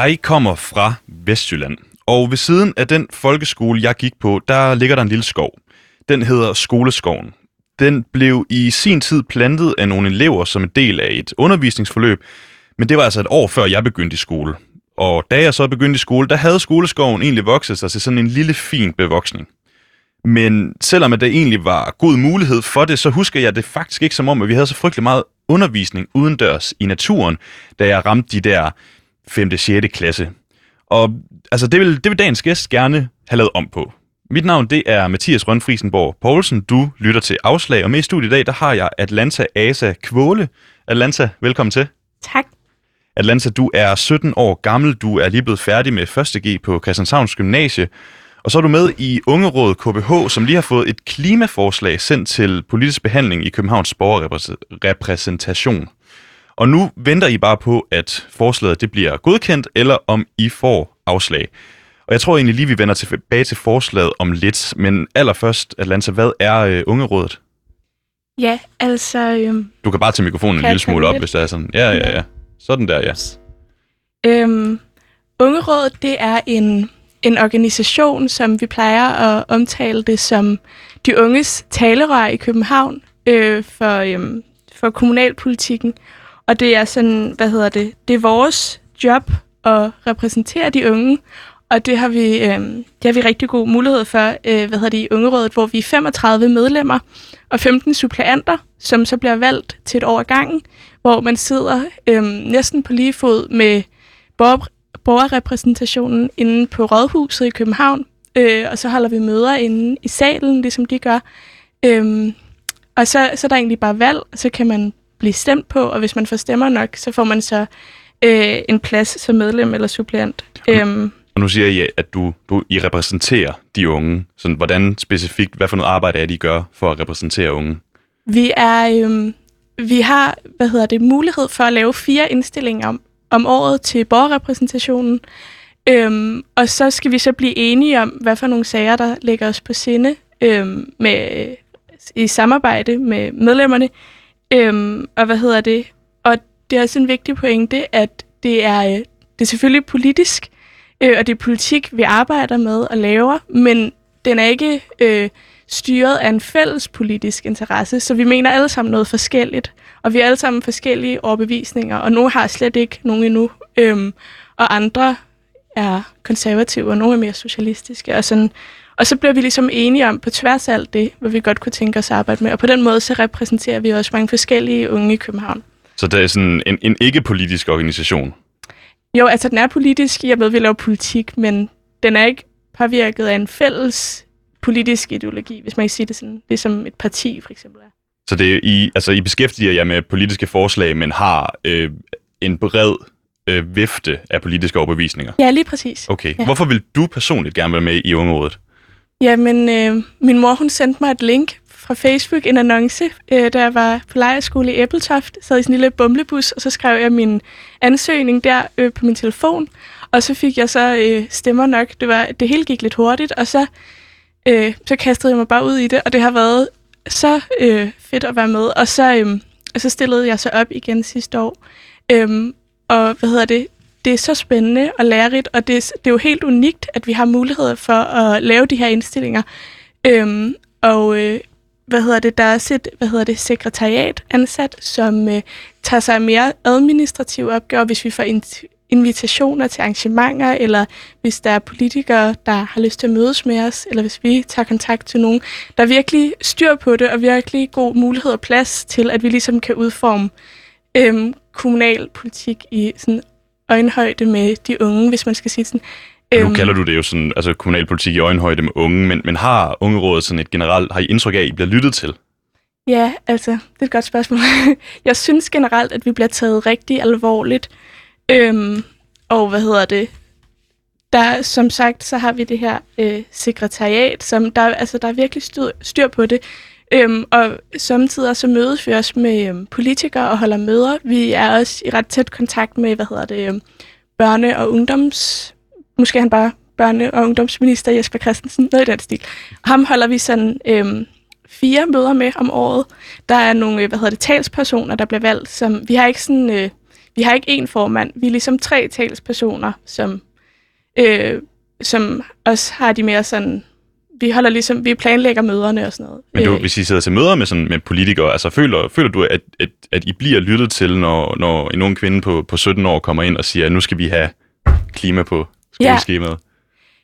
Jeg kommer fra Vestjylland, og ved siden af den folkeskole, jeg gik på, der ligger der en lille skov. Den hedder Skoleskoven. Den blev i sin tid plantet af nogle elever som en del af et undervisningsforløb, men det var altså et år før jeg begyndte i skole. Og da jeg så begyndte i skole, der havde skoleskoven egentlig vokset sig til sådan en lille fin bevoksning. Men selvom det egentlig var god mulighed for det, så husker jeg det faktisk ikke som om, at vi havde så frygtelig meget undervisning udendørs i naturen, da jeg ramte de der 5. og 6. klasse. Og altså, det vil, det vil dagens gæst gerne have lavet om på. Mit navn det er Mathias Rønfrisenborg Poulsen. Du lytter til Afslag, og med i studiet i dag, der har jeg Atlanta Asa Kvåle. Atlanta, velkommen til. Tak. Atlanta, du er 17 år gammel. Du er lige blevet færdig med 1. G på Christianshavns Gymnasie. Og så er du med i Ungerådet KBH, som lige har fået et klimaforslag sendt til politisk behandling i Københavns borgerrepræsentation. Og nu venter I bare på, at forslaget det bliver godkendt, eller om I får afslag. Og jeg tror egentlig lige, vi vender tilbage til forslaget om lidt. Men allerførst, Atlanta, hvad er øh, Ungerådet? Ja, altså... Øhm, Du kan bare tage mikrofonen en lille smule op, lidt? hvis det er sådan. Ja, ja, ja. Sådan der, ja. øhm, Ungerådet, det er en, en organisation, som vi plejer at omtale det som de unges talerør i København øh, for, øhm, for kommunalpolitikken. Og det er sådan, hvad hedder det, det er vores job at repræsentere de unge, og det har vi, øh, det har vi rigtig god mulighed for, øh, hvad hedder det, i Ungerådet, hvor vi er 35 medlemmer og 15 suppleanter, som så bliver valgt til et år ad gangen, hvor man sidder øh, næsten på lige fod med borger, borgerrepræsentationen inde på Rådhuset i København, øh, og så holder vi møder inde i salen, ligesom de gør. Øh, og så, så er der egentlig bare valg, og så kan man blive stemt på, og hvis man får stemmer nok, så får man så øh, en plads som medlem eller suppleant. Øhm, Og nu siger I, at du, du I repræsenterer de unge. Sådan, hvordan specifikt, hvad for noget arbejde er det, I gør for at repræsentere unge? vi er, øhm, vi har, hvad hedder det, mulighed for at lave fire indstillinger om, om året til borgerrepræsentationen. Øhm, og så skal vi så blive enige om, hvad for nogle sager, der ligger os på sinde øhm, med, i samarbejde med medlemmerne. Øhm, og hvad hedder det? Og det er også en vigtig pointe, at det er, øh, det er selvfølgelig politisk, øh, og det er politik, vi arbejder med og laver, men den er ikke øh, styret af en fælles politisk interesse, så vi mener alle sammen noget forskelligt, og vi er alle sammen forskellige overbevisninger, og nogle har slet ikke nogen endnu, øhm, og andre er konservative, og nogle er mere socialistiske, og sådan. Og så bliver vi ligesom enige om på tværs af alt det, hvad vi godt kunne tænke os at arbejde med, og på den måde så repræsenterer vi også mange forskellige unge i København. Så det er sådan en, en ikke-politisk organisation. Jo, altså den er politisk, jeg ved, vi laver politik, men den er ikke påvirket af en fælles politisk ideologi, hvis man kan sige det sådan. Det er som et parti, for eksempel er. Så det er I, altså, I beskæftiger jer med politiske forslag, men har øh, en bred øh, vifte af politiske overbevisninger. Ja, lige præcis. Okay. Ja. Hvorfor vil du personligt gerne være med i Ungerådet? Jamen, øh, min mor hun sendte mig et link fra Facebook, en annonce, øh, da jeg var på lejerskole i Æbeltoft. Sad i sådan en lille bumlebus, og så skrev jeg min ansøgning der øh, på min telefon. Og så fik jeg så øh, stemmer nok. Det, var, det hele gik lidt hurtigt, og så, øh, så kastede jeg mig bare ud i det. Og det har været så øh, fedt at være med. Og så, øh, og så stillede jeg så op igen sidste år. Øh, og hvad hedder det? Det er så spændende og lærerigt, og det, er- det er jo helt unikt, at vi har mulighed for at lave de her indstillinger. Øhm, og øh, hvad hedder det, der er også et hvad hedder det, sekretariat ansat, som øh, tager sig af mere administrative opgaver, hvis vi får in- invitationer til arrangementer, eller hvis der er politikere, der har lyst til at mødes med os, eller hvis vi tager kontakt til nogen. Der er virkelig styr på det, og virkelig god mulighed og plads til, at vi ligesom kan udforme øhm, kommunalpolitik i sådan øjenhøjde med de unge, hvis man skal sige sådan. Øhm. Nu kalder du det jo sådan, altså kommunalpolitik i øjenhøjde med unge, men, men har Ungerådet sådan et generelt, har I indtryk af, at I bliver lyttet til? Ja, altså, det er et godt spørgsmål. jeg synes generelt, at vi bliver taget rigtig alvorligt. Øhm, og hvad hedder det? Der, som sagt, så har vi det her øh, sekretariat, som der, altså, der er virkelig styr, styr på det. Øhm, og samtidig så mødes vi også med øhm, politikere og holder møder. Vi er også i ret tæt kontakt med, hvad hedder det, øhm, børne- og ungdoms... Måske han bare børne- og ungdomsminister Jesper Christensen, noget i den stil. Ham holder vi sådan øhm, fire møder med om året. Der er nogle, øh, hvad hedder det, talspersoner, der bliver valgt, som vi har ikke sådan, øh, vi vi har ikke én formand. Vi er ligesom tre talspersoner, som, øh, som også har de mere sådan... Vi holder ligesom, vi planlægger møderne og sådan noget. Men du, Øh, hvis I sidder til møder med, sådan, med politikere, altså føler, føler du, at, at, at I bliver lyttet til, når, når en ung kvinde på, på 17 år kommer ind og siger, at nu skal vi have klima på skoleskemaet?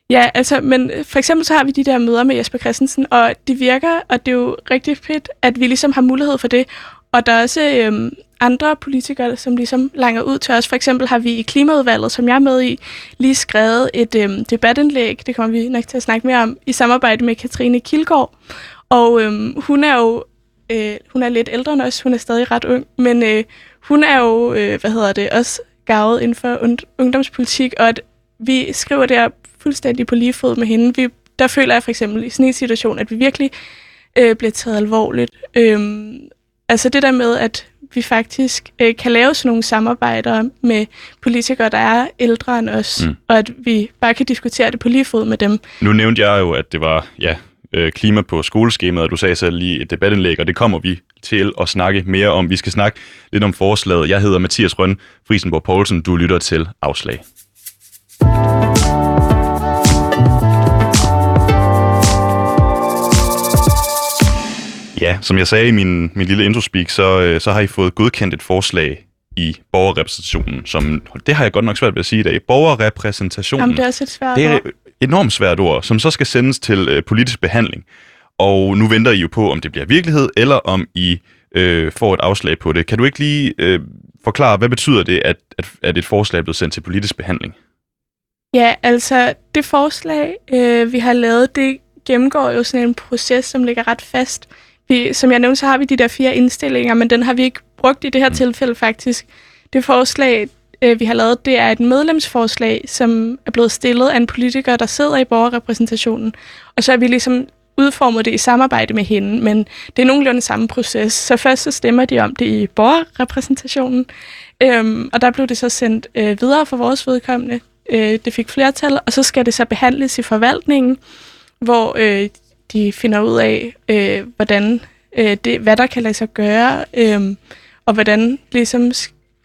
Ja, altså, men øh, for eksempel så har vi de der møder med Jesper Christensen, og det virker, og det er jo rigtig fedt, at vi ligesom har mulighed for det. Og der er også øhm, andre politikere, som ligesom langer ud til os. For eksempel har vi i Klimaudvalget, som jeg er med i, lige skrevet et øhm, debatindlæg, det kommer vi nok til at snakke mere om, i samarbejde med Katrine Kilgaard. Og øhm, hun er jo øh, hun er lidt ældre end os, hun er stadig ret ung, men øh, hun er jo, øh, hvad hedder det, også gavet inden for un- ungdomspolitik, og at vi skriver der fuldstændig på lige fod med hende. Vi, der føler jeg for eksempel i sådan en situation, at vi virkelig øh, bliver taget alvorligt. Øhm, altså det der med, at vi faktisk øh, kan lave sådan nogle samarbejder med politikere, der er ældre end os, Mm. og at vi bare kan diskutere det på lige fod med dem. Nu nævnte jeg jo, at det var ja, øh, klima på skoleskemaet, og du sagde selv lige et debatindlæg, og det kommer vi til at snakke mere om. Vi skal snakke lidt om forslaget. Jeg hedder Mathias Røn, Frisenborg Poulsen. Du lytter til Afslag. Ja, som jeg sagde i min, min lille introspeak, så, øh, så har I fået godkendt et forslag i borgerrepræsentationen, som, det har jeg godt nok svært ved at sige i dag, borgerrepræsentationen. Jamen, det er også et svært Det er et enormt svært ord, som så skal sendes til øh, politisk behandling. Og nu venter I jo på, om det bliver virkelighed, eller om I øh, får et afslag på det. Kan du ikke lige øh, forklare, hvad betyder det, at, at, at et forslag er blevet sendt til politisk behandling? Ja, altså det forslag, øh, vi har lavet, det gennemgår jo sådan en proces, som ligger ret fast. Vi, som jeg nævnte, så har vi de der fire indstillinger, men den har vi ikke brugt i det her Mm. tilfælde faktisk. Det forslag, øh, vi har lavet, det er et medlemsforslag, som er blevet stillet af en politiker, der sidder i borgerrepræsentationen. Og så har vi ligesom udformet det i samarbejde med hende, men det er nogenlunde samme proces. Så først så stemmer de om det i borgerrepræsentationen, øhm, og der blev det så sendt øh, videre for vores vedkommende. Øh, det fik flertal, og så skal det så behandles i forvaltningen, hvor øh, de finder ud af, øh, hvordan øh, det, hvad der kan lade sig gøre, øh, og hvordan ligesom...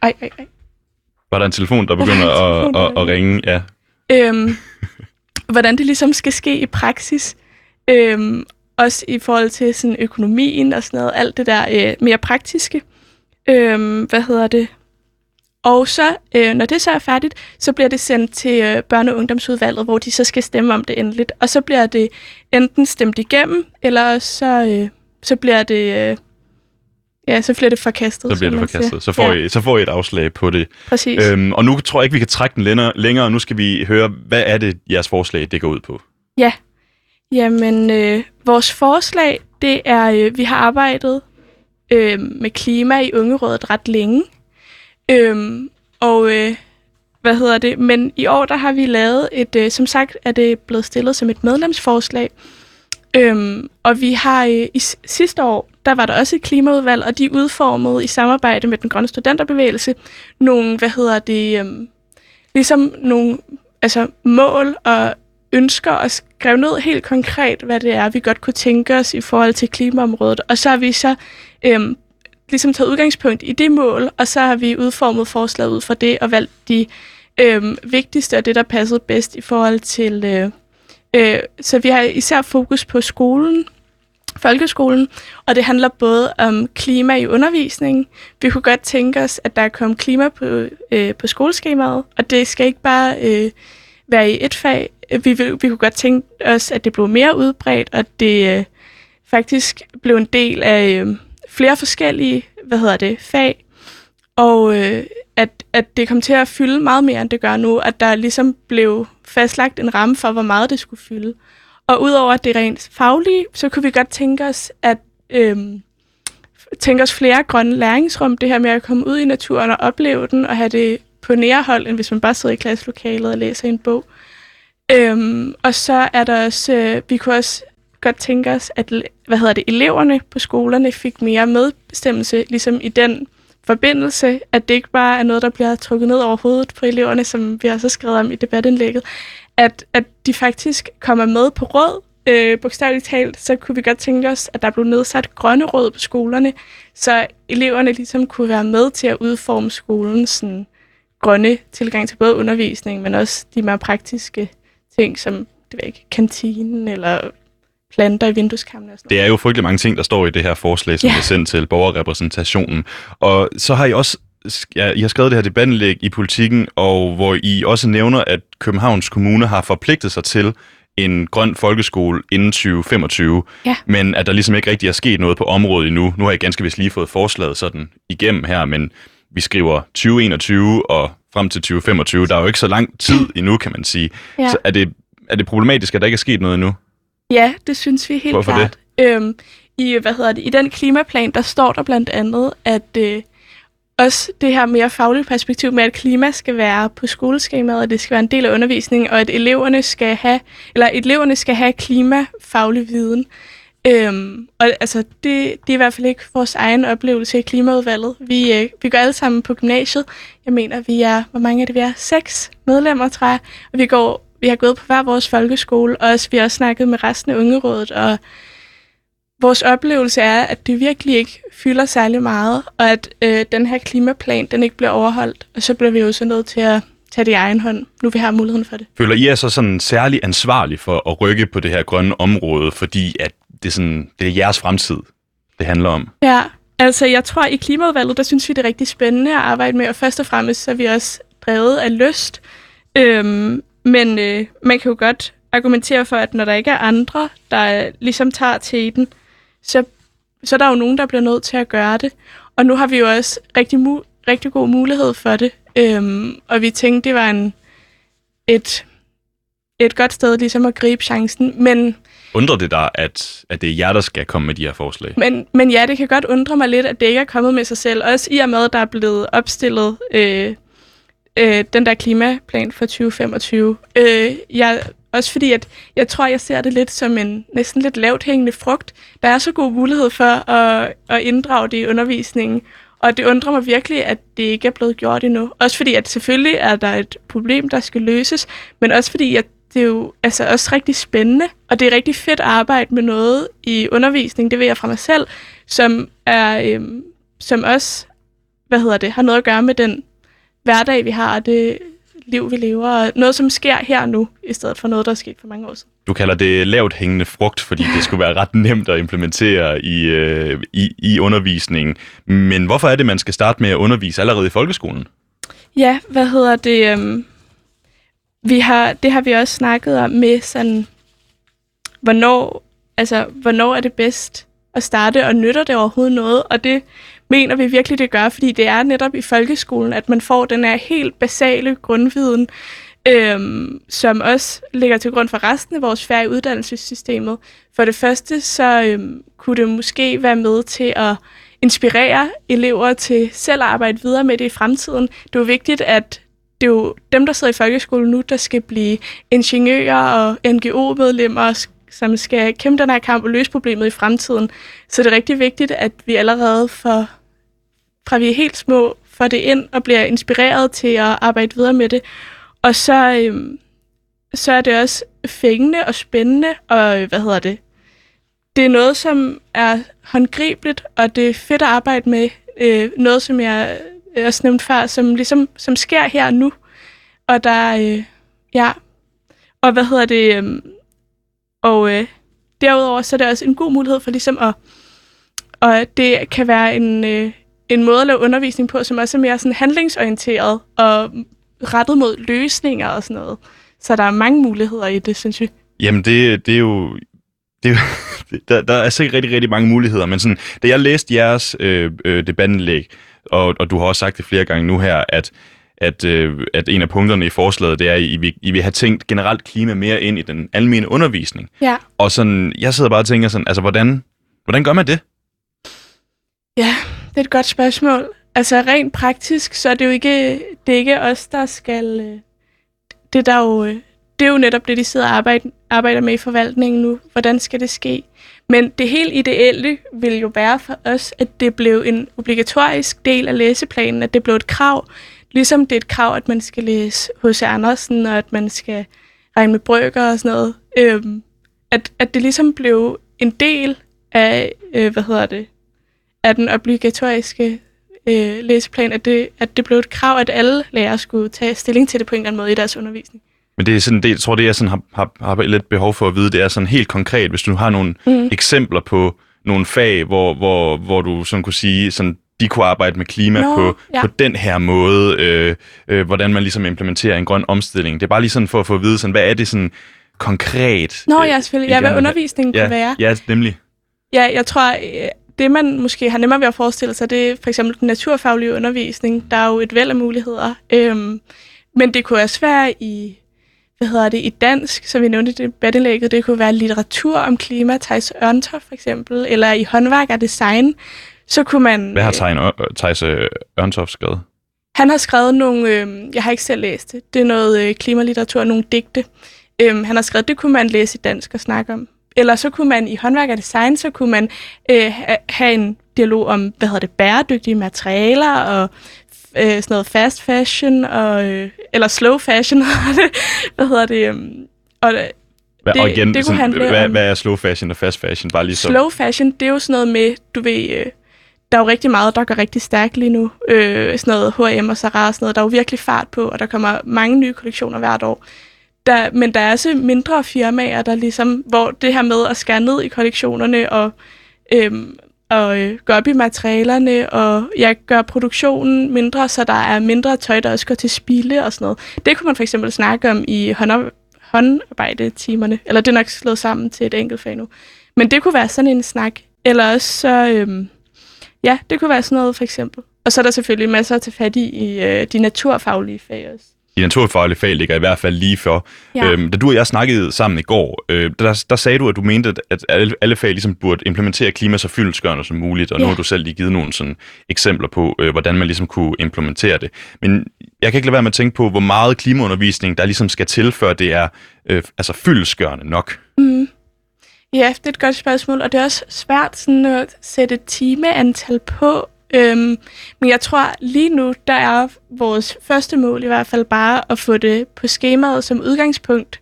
Ej, ej, ej. Var der en telefon, der begynder telefon, at, at, at ringe? Ja. øhm, hvordan det ligesom skal ske i praksis. Øhm, også i forhold til sådan økonomien og sådan noget, alt det der øh, mere praktiske. Øhm, hvad hedder det? Og så, øh, når det så er færdigt, så bliver det sendt til øh, børne- og ungdomsudvalget, hvor de så skal stemme om det endeligt. Og så bliver det enten stemt igennem, eller så, øh, så bliver det... Øh, ja, så bliver det forkastet. Så bliver det siger. forkastet. Så får, ja, I, så får I et afslag på det. Præcis. Øhm, og nu tror jeg ikke, vi kan trække den længere, længere. Nu skal vi høre, hvad er det, jeres forslag det går ud på? Jamen, øh, vores forslag, det er, øh, vi har arbejdet øh, med klima i Ungerådet ret længe. Øhm, og øh, hvad hedder det? Men i år, der har vi lavet et, øh, som sagt, er det blevet stillet som et medlemsforslag. Øhm, og vi har øh, i sidste år, der var der også et klimaudvalg, og de udformede i samarbejde med den grønne studenterbevægelse nogle, hvad hedder det, øhm, ligesom nogle altså, mål og ønsker og skrev ned helt konkret, hvad det er, vi godt kunne tænke os i forhold til klimaområdet. Og så har vi så øhm, ligesom taget udgangspunkt i det mål, og så har vi udformet forslaget ud fra det og valgt de øh, vigtigste og det, der passede bedst i forhold til... Øh, øh, så vi har især fokus på skolen, folkeskolen, og det handler både om klima i undervisningen. Vi kunne godt tænke os, at der kom klima på, øh, på skoleskemaet, og det skal ikke bare øh, være i et fag. Vi, vi, vi kunne godt tænke os, at det blev mere udbredt, og det øh, faktisk blev en del af øh, flere forskellige hvad hedder det, fag, og øh, at, at det kom til at fylde meget mere, end det gør nu, at der ligesom blev fastlagt en ramme for, hvor meget det skulle fylde. Og udover det rent faglige, så kunne vi godt tænke os, at øh, tænke os flere grønne læringsrum, det her med at komme ud i naturen og opleve den, og have det på nærhold, end hvis man bare sidder i klasselokalet og læser en bog. Øhm, og så er der også, øh, vi kunne også godt tænke os, at hvad hedder det, eleverne på skolerne fik mere medbestemmelse, ligesom i den forbindelse, at det ikke bare er noget, der bliver trukket ned over hovedet på eleverne, som vi har så skrevet om i debatindlægget, at, at de faktisk kommer med på råd. Øh, bogstaveligt talt, så kunne vi godt tænke os, at der blev nedsat grønne råd på skolerne, så eleverne ligesom kunne være med til at udforme skolens sådan, grønne tilgang til både undervisning, men også de mere praktiske ting, som det ved ikke, kantinen eller planter i vindueskammen og sådan Det er jo frygtelig mange ting, der står i det her forslag, som ja. er sendt til borgerrepræsentationen. Og så har I også ja, I har skrevet det her debatindlæg i politikken, og hvor I også nævner, at Københavns Kommune har forpligtet sig til en grøn folkeskole inden 2025, Ja. men at der ligesom ikke rigtig er sket noget på området endnu. Nu har jeg ganske vist lige fået forslaget sådan igennem her, men vi skriver 2021 og frem til 2025. Der er jo ikke så lang tid endnu, kan man sige. Ja. Så er det, er det problematisk, at der ikke er sket noget endnu? Ja, det synes vi helt Hvorfor klart. Øhm, i, hvad hedder det, I den klimaplan, der står der blandt andet, at øh, også det her mere faglige perspektiv med, at klima skal være på skoleskemaet, og det skal være en del af undervisningen, og at eleverne skal have, eller eleverne skal have klimafaglig viden. Øhm, og altså, det, det er i hvert fald ikke vores egen oplevelse i klimaudvalget. Vi, øh, vi går alle sammen på gymnasiet. Jeg mener, vi er, hvor mange er det, vi er? Seks medlemmer, tror jeg. Og vi går vi har gået på hver vores folkeskole, og også, vi har også snakket med resten af ungerådet, og vores oplevelse er, at det virkelig ikke fylder særlig meget, og at øh, den her klimaplan, den ikke bliver overholdt, og så bliver vi jo så nødt til at tage det i egen hånd, nu vi har muligheden for det. Føler I er så sådan særlig ansvarlig for at rykke på det her grønne område, fordi at det, er sådan, det er jeres fremtid, det handler om? Ja, altså jeg tror, i klimaudvalget, der synes vi, det er rigtig spændende at arbejde med, og først og fremmest så er vi også drevet af lyst. Øhm, men øh, man kan jo godt argumentere for, at når der ikke er andre, der ligesom tager til den, så, så er der jo nogen, der bliver nødt til at gøre det. Og nu har vi jo også rigtig, mu- rigtig god mulighed for det. Øhm, og vi tænkte, det var en, et, et godt sted ligesom at gribe chancen. Men Undrer det dig, at, at det er jer, der skal komme med de her forslag? men, men ja, det kan godt undre mig lidt, at det ikke er kommet med sig selv. Også i og med, at der er blevet opstillet øh, øh, den der klimaplan for 2025. Øh, jeg, også fordi, at jeg tror, jeg ser det lidt som en næsten lidt lavt hængende frugt. Der er så god mulighed for at, at inddrage det i undervisningen. Og det undrer mig virkelig, at det ikke er blevet gjort endnu. Også fordi, at selvfølgelig er der et problem, der skal løses, men også fordi, at det er jo altså også rigtig spændende, og det er rigtig fedt at arbejde med noget i undervisning, det ved jeg fra mig selv, som er, øhm, som også, hvad hedder det, har noget at gøre med den hverdag, vi har, og det liv, vi lever, og noget, som sker her nu, i stedet for noget, der er sket for mange år siden. Du kalder det lavt hængende frugt, fordi det skulle være ret nemt at implementere i, øh, i, i undervisningen. Men hvorfor er det, man skal starte med at undervise allerede i folkeskolen? Ja, hvad hedder det? Øhm, vi har, det har vi også snakket om med sådan, hvornår, altså, hvornår er det bedst at starte, og nytter det overhovedet noget? Og det mener vi virkelig, det gør, fordi det er netop i folkeskolen, at man får den her helt basale grundviden, øhm, som også ligger til grund for resten af vores færre uddannelsessystemet. For det første, så øhm, kunne det måske være med til at inspirere elever til selv at arbejde videre med det i fremtiden. Det er jo vigtigt, at det er jo dem, der sidder i folkeskolen nu, der skal blive ingeniører og NGO-medlemmer, som skal kæmpe den her kamp og løse problemet i fremtiden. Så det er rigtig vigtigt, at vi allerede får fra vi er helt små, får det ind og bliver inspireret til at arbejde videre med det. Og så, øhm, så er det også fængende og spændende, og hvad hedder det? Det er noget, som er håndgribeligt, og det er fedt at arbejde med. Øh, noget, som jeg også nævnte før, som ligesom som sker her og nu. Og der, øh, ja, og hvad hedder det? Øh, og øh, derudover så er det også en god mulighed for ligesom at, og det kan være en, øh, en måde at lave undervisning på, som også er mere sådan handlingsorienteret og rettet mod løsninger og sådan noget. Så der er mange muligheder i det, synes jeg. Jamen, det, det er jo... Det er, jo- der, der er sikkert rigtig, rigtig mange muligheder, men sådan, da jeg læste jeres øh, øh, debatindlæg, og, og du har også sagt det flere gange nu her, at, at, øh, at en af punkterne i forslaget, det er, at I vil, I vil have tænkt generelt klima mere ind i den almene undervisning. Ja. Og sådan, jeg sidder bare og tænker sådan, altså, hvordan, hvordan gør man det? Ja, det er et godt spørgsmål. Altså rent praktisk, så er det jo ikke, det er ikke os, der skal... Øh, det der jo, øh, det er jo netop det, de sidder og arbejder, arbejder med i forvaltningen nu. Hvordan skal det ske? Men det helt ideelle vil jo være for os, at det blev en obligatorisk del af læseplanen, at det blev et krav. Ligesom det er et krav, at man skal læse H.C. Andersen, og at man skal regne med brøker og sådan noget. Øhm, at, at det ligesom blev en del af, øh, hvad hedder det, af den obligatoriske øh, læseplan, at det, at det blev et krav, at alle lærere skulle tage stilling til det på en eller anden måde i deres undervisning. Men det er sådan, det, jeg tror, det jeg sådan har, har, har lidt behov for at vide, det er sådan helt konkret, hvis du har nogle mm. eksempler på nogle fag, hvor, hvor, hvor du sådan kunne sige, sådan, de kunne arbejde med klima Nå, på, ja. på den her måde, øh, øh, hvordan man ligesom implementerer en grøn omstilling. Det er bare lige sådan for at få at vide, sådan, hvad er det sådan konkret? Nå øh, ja, selvfølgelig. I Ja, hvad undervisningen ja, kunne være. Ja, nemlig. Ja, jeg tror, øh, det man måske har nemmere ved at forestille sig, det er for eksempel den naturfaglige undervisning. Der er jo et væld af muligheder. Øhm, men det kunne også være i, hvad hedder det, i dansk, som vi nævnte i debatindlægget. Det kunne være litteratur om klima, Thijs Ørntoft for eksempel, eller i håndværk og design. Så kunne man... Hvad har øh, Thijs øh, Ørntoft skrevet? Han har skrevet nogle, øh, jeg har ikke selv læst det, det er noget øh, klimalitteratur, nogle digte. Øh, han har skrevet, det kunne man læse i dansk og snakke om. Eller så kunne man i håndværk og design, så kunne man øh, ha- have en dialog om, hvad hedder det, bæredygtige materialer og øh, sådan noget fast fashion, og, øh, eller slow fashion, hvad hedder det, øh, og øh, Hvad, Det- og igen, det kunne sådan, hvad, om- hvad er slow fashion og fast fashion? Bare lige så. Slow fashion, det er jo sådan noget med, du ved, øh, der er jo rigtig meget, der går rigtig stærkt lige nu. Øh, sådan noget H&M og Zara og sådan noget. Der er jo virkelig fart på, og der kommer mange nye kollektioner hvert år. Der, men der er også mindre firmaer, der ligesom, hvor det her med at skære ned i kollektionerne og, øhm, og øh, gå op i materialerne og ja, gøre produktionen mindre, så der er mindre tøj, der også går til spilde og sådan noget. Det kunne man for eksempel snakke om i håndarbejdetimerne, eller det er nok slået sammen til et enkelt fag nu. Men det kunne være sådan en snak. Eller også så, øhm, ja, det kunne være sådan noget for eksempel. Og så er der selvfølgelig masser at tage fat i i øh, de naturfaglige fag også. De naturfaglige fag ligger i hvert fald lige for. Ja. Øhm, da du og jeg snakkede sammen i går, øh, der, der sagde du, at du mente, at- alle, alle fag ligesom burde implementere klima så fyldesgørende som muligt, og nu Ja. har du selv lige givet nogle sådan eksempler på, øh, hvordan man ligesom kunne implementere det. Men jeg kan ikke lade være med at tænke på, hvor meget klimaundervisning, der ligesom skal til, før det er øh, altså fyldesgørende nok. Mm. Ja, det er et godt spørgsmål, og det er også svært sådan at sætte et timeantal på. Øhm, men jeg tror lige nu, der er vores første mål i hvert fald bare at få det på skemaet som udgangspunkt.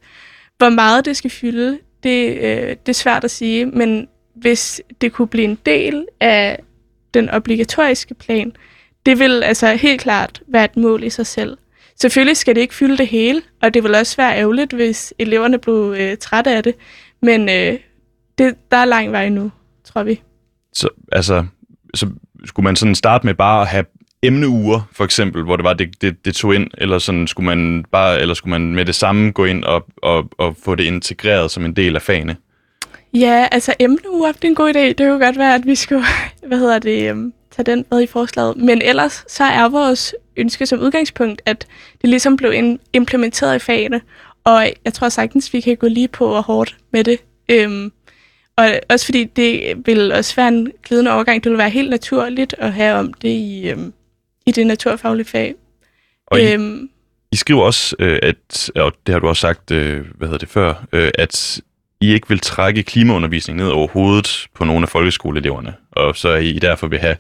Hvor meget det skal fylde, det, øh, det er svært at sige, men hvis det kunne blive en del af den obligatoriske plan, det vil altså helt klart være et mål i sig selv. Selvfølgelig skal det ikke fylde det hele, og det vil også være ærgerligt, hvis eleverne blev øh, trætte af det. Men øh, det, der er lang vej nu, tror vi. Så, altså, så skulle man sådan starte med bare at have emneuger, for eksempel, hvor det var, det, det, det tog ind, eller sådan skulle man bare, eller skulle man med det samme gå ind og, og, og få det integreret som en del af fagene? Ja, altså emneuger, det er en god idé. Det kunne godt være, at vi skulle, hvad hedder det, øhm, tage den med i forslaget. Men ellers så er vores ønske som udgangspunkt, at det ligesom blev implementeret i fagene. Og jeg tror sagtens, vi kan gå lige på og hårdt med det. Øhm, og også fordi det vil også være en glidende overgang. Det vil være helt naturligt at have om det i, øhm, i det naturfaglige fag. Og I, Øhm, I skriver også, øh, at, og det har du også sagt, øh, hvad hedder det før, øh, at I ikke vil trække klimaundervisning ned over hovedet på nogle af folkeskoleeleverne, og så er I derfor vil have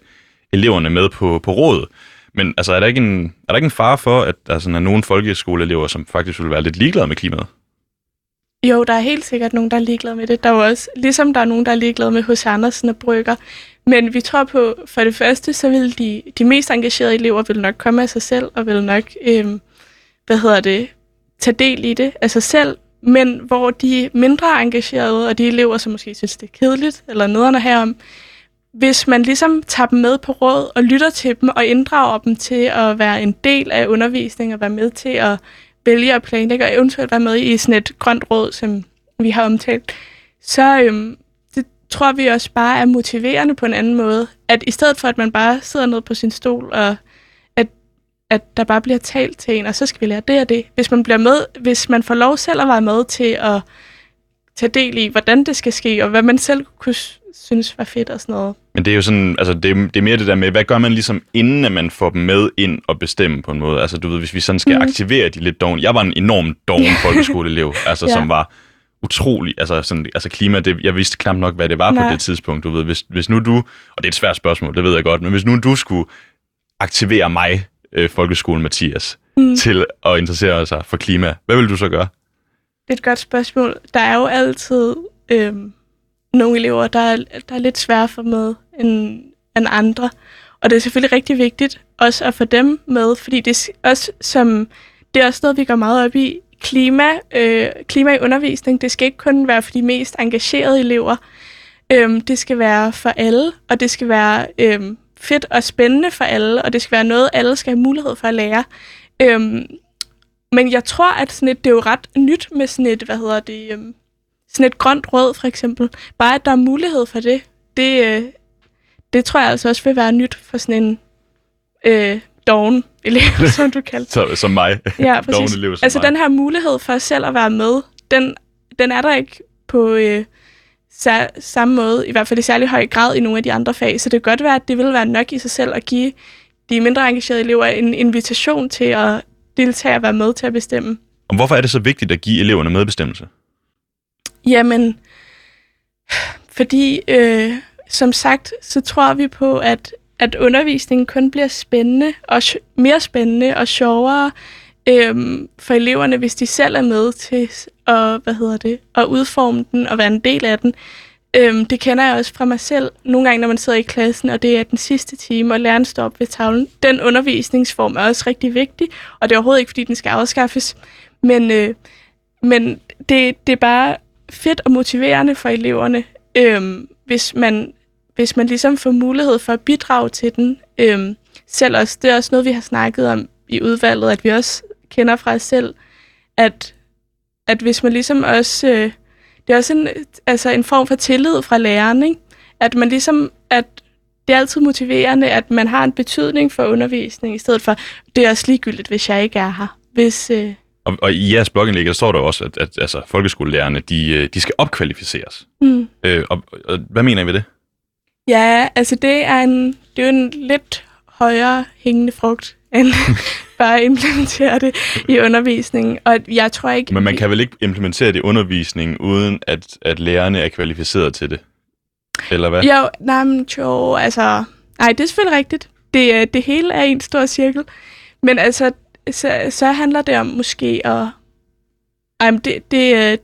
eleverne med på, på rådet. Men altså, er der, ikke en, er der ikke en fare for, at der sådan er nogle folkeskoleelever, som faktisk vil være lidt ligeglade med klimaet? Jo, der er helt sikkert nogen, der er ligeglade med det. Der er jo også, ligesom der er nogen, der er ligeglade med hos Andersen og Brygger. Men vi tror på, for det første, så vil de, de mest engagerede elever vil nok komme af sig selv, og vil nok, øhm, hvad hedder det, tage del i det af sig selv. Men hvor de mindre engagerede, og de elever, som måske synes, det er kedeligt, eller nederne herom, hvis man ligesom tager dem med på råd og lytter til dem og inddrager dem til at være en del af undervisningen og være med til at vælge at planlægge og eventuelt være med i sådan et grønt råd, som vi har omtalt, så øhm, det tror vi også bare er motiverende på en anden måde. At i stedet for, at man bare sidder ned på sin stol, og at, at der bare bliver talt til en, og så skal vi lære det og det. Hvis man bliver med, hvis man får lov selv at være med til at tage del i, hvordan det skal ske, og hvad man selv kunne synes var fedt og sådan noget. Men det er jo sådan, altså det det er mere det der med, hvad gør man ligesom inden, at man får dem med ind og bestemme på en måde? Altså du ved, hvis vi sådan skal mm. aktivere de lidt doven. Jeg var en enorm doven folkeskoleelev, altså Ja. som var utrolig, altså, sådan, altså klima, det, jeg vidste knap nok, hvad det var Nej. på det tidspunkt, du ved. Hvis, hvis nu du, og det er et svært spørgsmål, det ved jeg godt, men hvis nu du skulle aktivere mig, øh, folkeskolen Mathias, Mm. til at interessere sig for klima, hvad vil du så gøre? Det er et godt spørgsmål. Der er jo altid øh, nogle elever, der er, der er lidt svære for med end, end andre. Og det er selvfølgelig rigtig vigtigt også at få dem med, fordi det er også, som, det er også noget, vi går meget op i. Klima, øh, klima i undervisning, det skal ikke kun være for de mest engagerede elever. Øhm, det skal være for alle, og det skal være øhm, fedt og spændende for alle, og det skal være noget, alle skal have mulighed for at lære. Øhm, men jeg tror, at sådan et, det er jo ret nyt med sådan et, hvad hedder det, øhm, sådan et grønt rød for eksempel. Bare at der er mulighed for det, det, øh, det tror jeg altså også vil være nyt for sådan en øh, doven elev, som du kalder Så, som mig. Ja, præcis. Elev som altså mig. den her mulighed for selv at være med, den, den er der ikke på øh, sær, samme måde, i hvert fald i særlig høj grad i nogle af de andre fag. Så det kan godt være, at det vil være nok i sig selv at give de mindre engagerede elever en invitation til at deltage og være med til at bestemme. Og hvorfor er det så vigtigt at give eleverne medbestemmelse? Jamen, fordi øh, som sagt, så tror vi på, at, at undervisningen kun bliver spændende og mere spændende og sjovere øh, for eleverne, hvis de selv er med til at, hvad hedder det, at udforme den og være en del af den. Øhm, det kender jeg også fra mig selv. Nogle gange, når man sidder i klassen, og det er den sidste time, og læreren står op ved tavlen. Den undervisningsform er også rigtig vigtig, og det er overhovedet ikke, fordi den skal afskaffes. Men, øh, men det, det er bare fedt og motiverende for eleverne, øhm, hvis, man, hvis man ligesom får mulighed for at bidrage til den. Øhm, selv også, det er også noget, vi har snakket om i udvalget, at vi også kender fra os selv, at, at hvis man ligesom også... Øh, det er også en, altså en form for tillid fra læreren, ikke? At man ligesom, at det er altid motiverende, at man har en betydning for undervisning, i stedet for, det er også ligegyldigt, hvis jeg ikke er her. Hvis, øh, og, og i jeres blogindlæg, der står der også, at, at altså, folkeskolelærerne, de, øh, de skal opkvalificeres. mm. Øh, og, og hvad mener I ved det? Ja, altså det er, en, det er jo en lidt højere hængende frugt, end bare at implementere det i undervisningen. Og jeg tror ikke... Men man kan vel ikke implementere det i undervisningen, uden at, at lærerne er kvalificeret til det? Eller hvad? Jo, nej, men jo, altså... Nej, det er selvfølgelig rigtigt. Det, øh, det hele er en stor cirkel. Men altså, så, så handler det om måske at... Ej, det, det er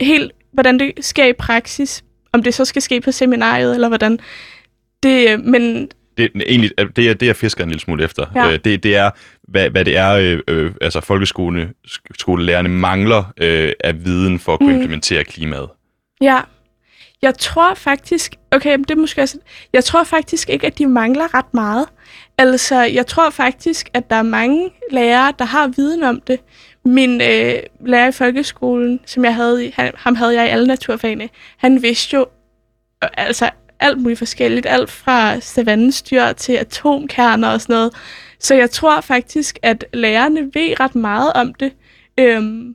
helt, hvordan det sker i praksis. Om det så skal ske på seminariet, eller hvordan. Det, øh, men Det, egentlig, det er det, jeg fisker en lille smule efter. Ja. Øh, det, det er, hvad, hvad det er, øh, øh, altså folkeskole, skolelærerne mangler øh, af viden for at kunne Mm. implementere klimaet. Ja. Jeg tror faktisk, okay, det er måske også, jeg tror faktisk ikke, at de mangler ret meget. Altså, jeg tror faktisk, at der er mange lærere, der har viden om det. Min øh, lærer i folkeskolen, som jeg havde, i- han, ham havde jeg i alle naturfagene, han vidste jo øh, altså alt muligt forskelligt, alt fra savannestyr til atomkerner og sådan noget. Så jeg tror faktisk, at lærerne ved ret meget om det. Øhm,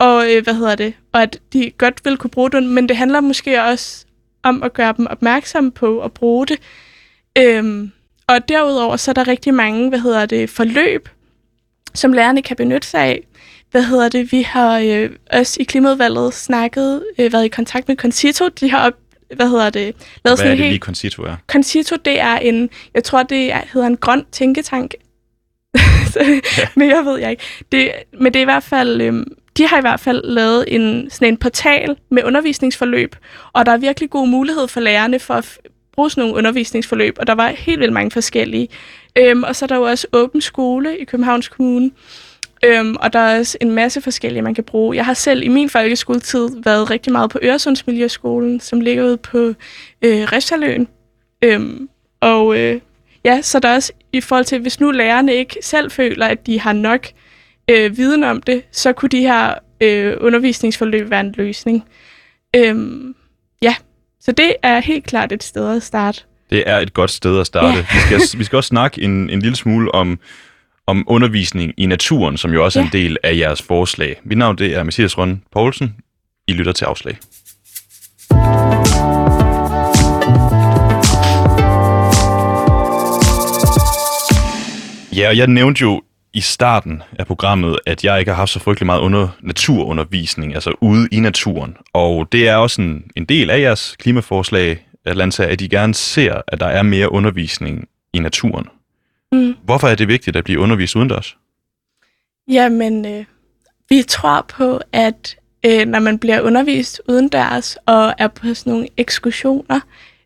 og øh, hvad hedder det? Og at de godt vil kunne bruge det, men det handler måske også om at gøre dem opmærksomme på at bruge det. Øhm, og derudover så er der rigtig mange, hvad hedder det, forløb, som lærerne kan benytte sig af. Hvad hedder det? Vi har øh, også i klimaudvalget snakket, øh, været i kontakt med Concito. De har op, hvad hedder det, lavet Hvad sådan er en det helt lige, Concito er? Concito, det er en, jeg tror, det er, hedder en grøn tænketank. men jeg ved jeg ikke. Det, men det er i hvert fald, øhm, de har i hvert fald lavet en, sådan en portal med undervisningsforløb, og der er virkelig god mulighed for lærerne for at bruge sådan nogle undervisningsforløb, og der var helt vildt mange forskellige. Øhm, og så er der jo også åben skole i Københavns Kommune, øhm, og der er også en masse forskellige, man kan bruge. Jeg har selv i min folkeskoletid været rigtig meget på Øresundsmiljøskolen, som ligger ude på øh, Refsaløen. Øhm, og øh, ja, så der er også i forhold til, hvis nu lærerne ikke selv føler, at de har nok øh, viden om det, så kunne de her øh, undervisningsforløb være en løsning. Øhm, så det er helt klart et sted at starte. Det er et godt sted at starte. Ja. Vi, skal, vi skal også snakke en, en lille smule om, om undervisning i naturen, som jo også er en del af jeres forslag. Mit navn det er Mathias Rønne Poulsen. I lytter til Afslag. Ja, og jeg nævnte jo i starten af programmet, at jeg ikke har haft så frygtelig meget under naturundervisning, altså ude i naturen. Og det er også en, en del af jeres klimaforslag, Atlanta, at de gerne ser, at der er mere undervisning i naturen. Mm. Hvorfor er det vigtigt at blive undervist udendørs? Jamen, øh, vi tror på, at øh, når man bliver undervist udendørs og er på sådan nogle ekskursioner,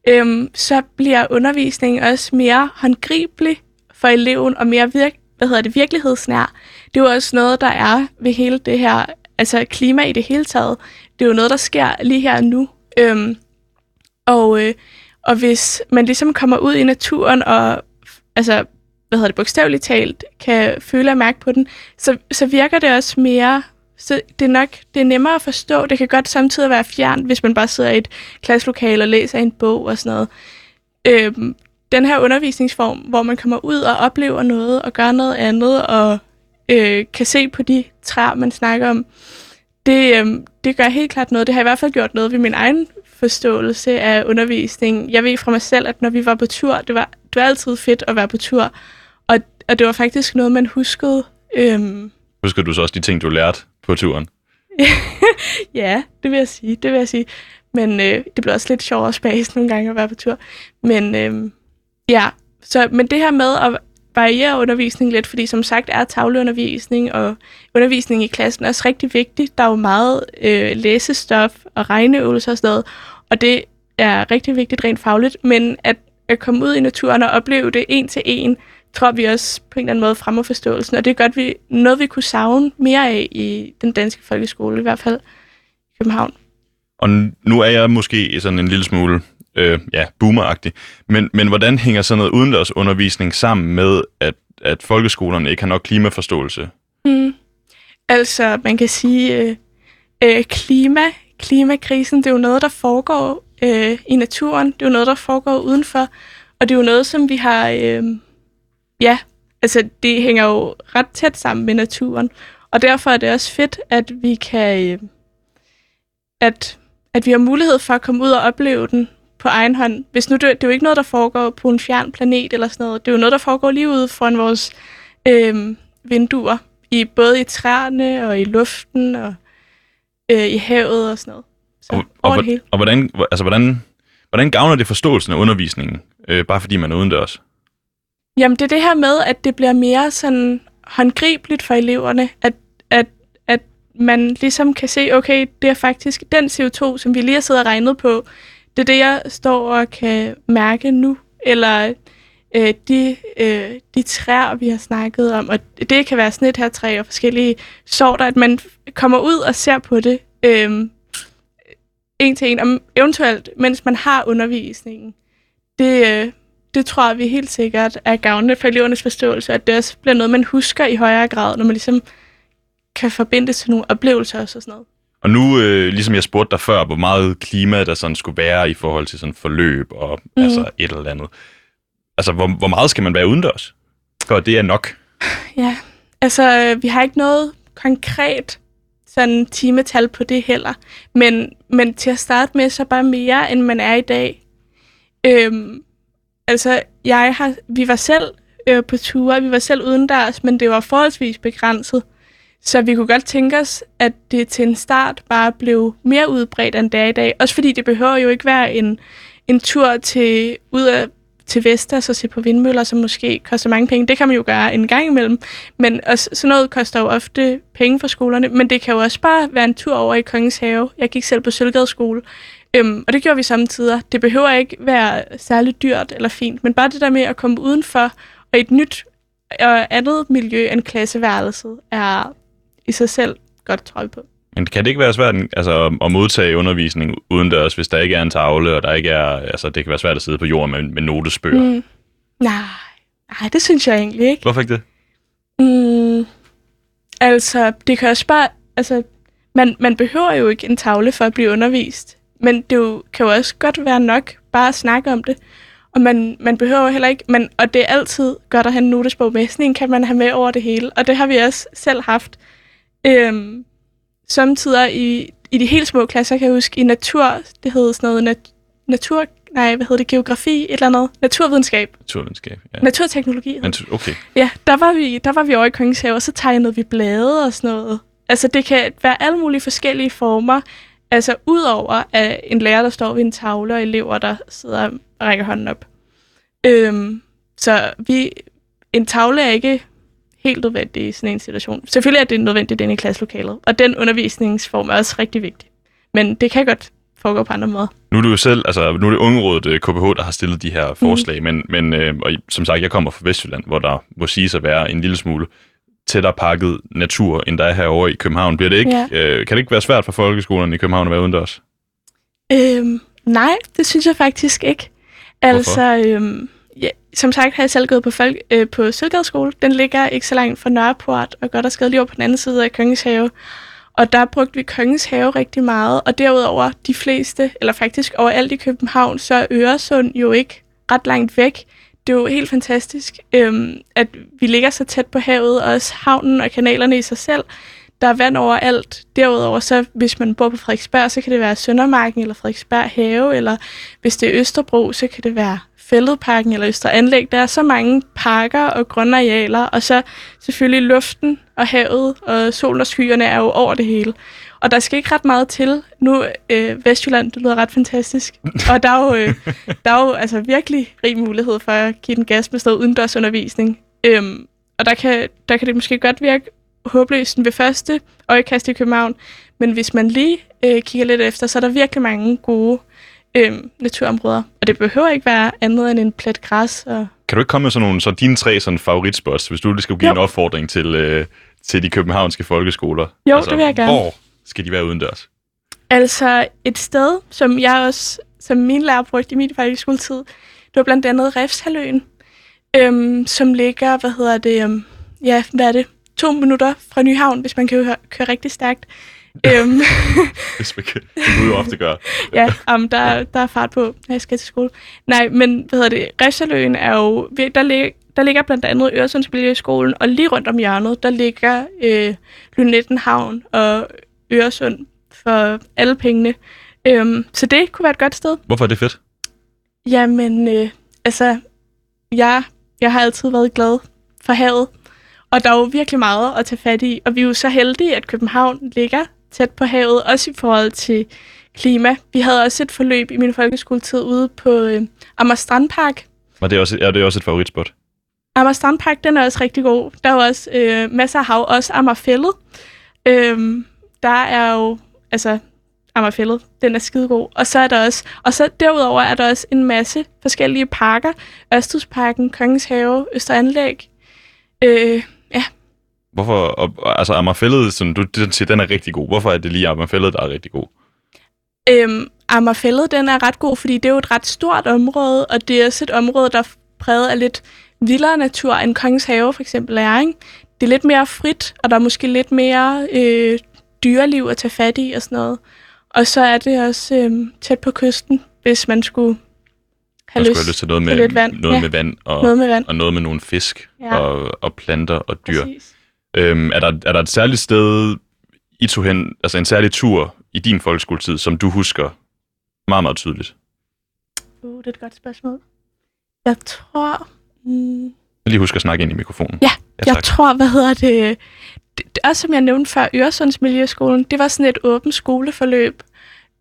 øh, så bliver undervisningen også mere håndgribelig for eleven og mere virk, hvad hedder det, virkelighedsnær. Det er jo også noget, der er ved hele det her, altså klima i det hele taget. Det er jo noget, der sker lige her og nu. Øhm, og, øh, og hvis man ligesom kommer ud i naturen og altså, hvad hedder det, bogstaveligt talt, kan føle og mærke på den, så, så virker det også mere, så det er nok det er nemmere at forstå. Det kan godt samtidig være fjernt, hvis man bare sidder i et klasselokale og læser en bog og sådan noget. Øhm, den her undervisningsform, hvor man kommer ud og oplever noget og gør noget andet og øh, kan se på de træer, man snakker om, det, øh, det gør helt klart noget. Det har i hvert fald gjort noget ved min egen forståelse af undervisning. Jeg ved fra mig selv, at når vi var på tur, det var, det var altid fedt at være på tur, og, og det var faktisk noget, man huskede. Øhm, Husker du så også de ting, du lærte på turen? ja, det vil jeg sige, det vil jeg sige. Men øh, det blev også lidt sjovere spas nogle gange at være på tur. Men øh, ja, så, men det her med at variere undervisning lidt, fordi som sagt er tavleundervisning og undervisning i klassen også rigtig vigtigt. Der er jo meget øh, læsestof og regneøvelser og sådan noget, og det er rigtig vigtigt rent fagligt, men at, at komme ud i naturen og opleve det en til en, tror vi også på en eller anden måde fremmer forståelsen, og det er godt vi, noget, vi kunne savne mere af i den danske folkeskole, i hvert fald i København. Og nu er jeg måske sådan en lille smule øh, ja, boomeragtig, men, men hvordan hænger sådan noget udendørs undervisning sammen med, at, at folkeskolerne ikke har nok klimaforståelse? Mm. Altså, man kan sige, øh, øh, klima, klimakrisen, det er jo noget, der foregår øh, i naturen. Det er jo noget, der foregår udenfor. Og det er jo noget, som vi har... Øh, ja, altså det hænger jo ret tæt sammen med naturen. Og derfor er det også fedt, at vi kan... Øh, at, at vi har mulighed for at komme ud og opleve den på egen hånd. Hvis nu det, det er jo ikke noget, der foregår på en fjern planet eller sådan noget. Det er jo noget, der foregår lige ude foran vores øh, vinduer. I, både i træerne og i luften og øh, i havet og sådan noget. Så, og, og, og, og hvordan, altså, hvordan, hvordan gavner det forståelsen af undervisningen, øh, bare fordi man er udendørs? Jamen, det er det her med, at det bliver mere sådan håndgribeligt for eleverne, at, at, at man ligesom kan se, okay, det er faktisk den CO2, som vi lige har siddet og regnet på, det er det, jeg står og kan mærke nu, eller øh, de, øh, de træer, vi har snakket om, og det kan være sådan et her træ og forskellige sorter, at man kommer ud og ser på det øh, en til en, og eventuelt, mens man har undervisningen. Det, øh, det tror vi helt sikkert er gavnligt for elevernes forståelse, at det også bliver noget, man husker i højere grad, når man ligesom kan forbinde det til nogle oplevelser og sådan noget. Og nu, øh, ligesom jeg spurgte dig før, hvor meget klima der sådan skulle være i forhold til sådan forløb og mm. altså et eller andet. Altså, hvor, hvor meget skal man være udendørs? For det er nok. Ja, altså, vi har ikke noget konkret sådan timetal på det heller. Men, men til at starte med, så bare mere, end man er i dag. Øhm, altså, jeg har, vi var selv øh, på ture, vi var selv udendørs, men det var forholdsvis begrænset. Så vi kunne godt tænke os, at det til en start bare blev mere udbredt, end det er i dag. Også fordi det behøver jo ikke være en, en tur til, ud af, til Vestas altså og se på vindmøller, som måske koster mange penge. Det kan man jo gøre en gang imellem. Men også, sådan noget koster jo ofte penge for skolerne. Men det kan jo også bare være en tur over i Kongens Have. Jeg gik selv på Sølvgade skole. Øhm, og det gjorde vi samtidig. Det behøver ikke være særlig dyrt eller fint, men bare det der med at komme udenfor og et nyt og andet miljø end klasseværelset er i sig selv godt trøje på. Men kan det ikke være svært altså, at modtage undervisning udendørs, hvis der ikke er en tavle, og der ikke er, altså, det kan være svært at sidde på jorden med, med notesbøger? Mm. Nej, nej, det synes jeg egentlig ikke. Hvorfor ikke det? Mm, altså, det kan også bare, altså, man, man behøver jo ikke en tavle for at blive undervist, men det jo, kan jo også godt være nok bare at snakke om det. Og man, man behøver heller ikke, men, og det er altid godt at have en notesbog med. Sådan en kan man have med over det hele, og det har vi også selv haft. Øhm, samtidig i, i de helt små klasser, kan jeg huske, i natur, det hed sådan noget nat, natur, nej, hvad hedder det, geografi, et eller andet, naturvidenskab. Naturvidenskab, ja. Naturteknologi. Natur, okay. Ja, der var, vi, der var vi over i Kongenshave, og så tegnede vi blade og sådan noget. Altså, det kan være alle mulige forskellige former. Altså, udover at en lærer, der står ved en tavle, og elever, der sidder og rækker hånden op. Øhm, så vi, en tavle er ikke helt nødvendigt i sådan en situation. Selvfølgelig er det nødvendigt inde i klasselokalet, og den undervisningsform er også rigtig vigtig. Men det kan godt foregå på andre måder. Nu er du jo selv, altså nu er det ungerådet øh, KPH, der har stillet de her forslag, mm. men, men øh, og som sagt, jeg kommer fra Vestjylland, hvor der må sige at være en lille smule tættere pakket natur, end der er herovre i København. Bliver det ikke, ja. øh, kan det ikke være svært for folkeskolerne i København at være udendørs? Øhm, nej, det synes jeg faktisk ikke. Hvorfor? Altså, øhm, ja, som sagt har jeg selv gået på, folk, øh, på Sølvgadeskole. Den ligger ikke så langt fra Nørreport, og godt og skade lige over på den anden side af Kongens Have. Og der brugte vi Kongens Have rigtig meget, og derudover de fleste, eller faktisk overalt i København, så er Øresund jo ikke ret langt væk. Det er jo helt fantastisk, øhm, at vi ligger så tæt på havet, og også havnen og kanalerne i sig selv. Der er vand overalt. Derudover, så hvis man bor på Frederiksberg, så kan det være Søndermarken eller Frederiksberg Have, eller hvis det er Østerbro, så kan det være Fælledparken eller Østre Anlæg. Der er så mange parker og grønne arealer, og så selvfølgelig luften og havet og solen og skyerne er jo over det hele. Og der skal ikke ret meget til. Nu, øh, Vestjylland, det lyder ret fantastisk. Og der er jo, øh, der er jo altså virkelig rig mulighed for at give den gas med sted udendørsundervisning. Øhm, og der kan, der kan det måske godt virke håbløst ved første øjekast i København. Men hvis man lige øh, kigger lidt efter, så er der virkelig mange gode øh, naturområder. Og det behøver ikke være andet end en plet græs. Og... Kan du ikke komme med sådan nogle, så dine tre sådan favoritspots, hvis du lige skal give Jo. en opfordring til, øh, til de københavnske folkeskoler? Jo, det vil jeg gerne. Hvor skal de være udendørs? Altså et sted, som jeg også, som min lærer brugte i min folkeskoletid, det var blandt andet Refshaløen, øhm, som ligger, hvad hedder det, øhm, ja, hvad er det, to minutter fra Nyhavn, hvis man kan køre, køre rigtig stærkt. Øhm, Hvis man kan, det du jo ofte gør. ja, um, der, der er fart på, når jeg skal til skole. Nej, men hvad hedder det, Refshaløen er jo, der, lig, der ligger blandt andet Øresundsmiljøskolen, og lige rundt om hjørnet, der ligger øh, Lynettenhavn og Øresund for alle pengene. Øhm, så det kunne være et godt sted. Hvorfor er det fedt? Jamen, øh, altså, jeg, jeg har altid været glad for havet, og der er jo virkelig meget at tage fat i, og vi er jo så heldige, at København ligger tæt på havet, også i forhold til klima. Vi havde også et forløb i min folkeskoletid ude på øh, Amager Strandpark. Og det er også, er det også et favoritspot? Amager Strandpark, den er også rigtig god. Der er også øh, masser af hav, også Amagerfællet. Øhm, der er jo, altså, Amagerfællet, den er skidegod. Og så er der også, og så derudover er der også en masse forskellige parker. Ørstedsparken, Kongens Have, Østre Anlæg. Øh, Hvorfor, og, altså Amagerfællet, som du siger, den er rigtig god. Hvorfor er det lige Amagerfællet, der er rigtig god? Øhm, Amagerfællet, den er ret god, fordi det er jo et ret stort område, og det er også et område, der er præget af lidt vildere natur, end Kongens Have for eksempel er. Ikke? Det er lidt mere frit, og der er måske lidt mere øh, dyreliv at tage fat i og sådan noget. Og så er det også øh, tæt på kysten, hvis man skulle have Man lyst, have lyst til noget med, til lidt vand. noget Ja. med vand og, noget med vand. og noget med nogle fisk Ja. og, og planter og dyr. Præcis. Øhm, er, der, er der et særligt sted, I tog hen, altså en særlig tur i din folkeskoletid, som du husker meget, meget tydeligt? Uh, det er et godt spørgsmål. Jeg tror... Mm, Jeg lige husker at snakke ind i mikrofonen. Ja, ja jeg tror, hvad hedder det, det, det også som jeg nævnte før, Øresundsmiljøskolen, det var sådan et åbent skoleforløb.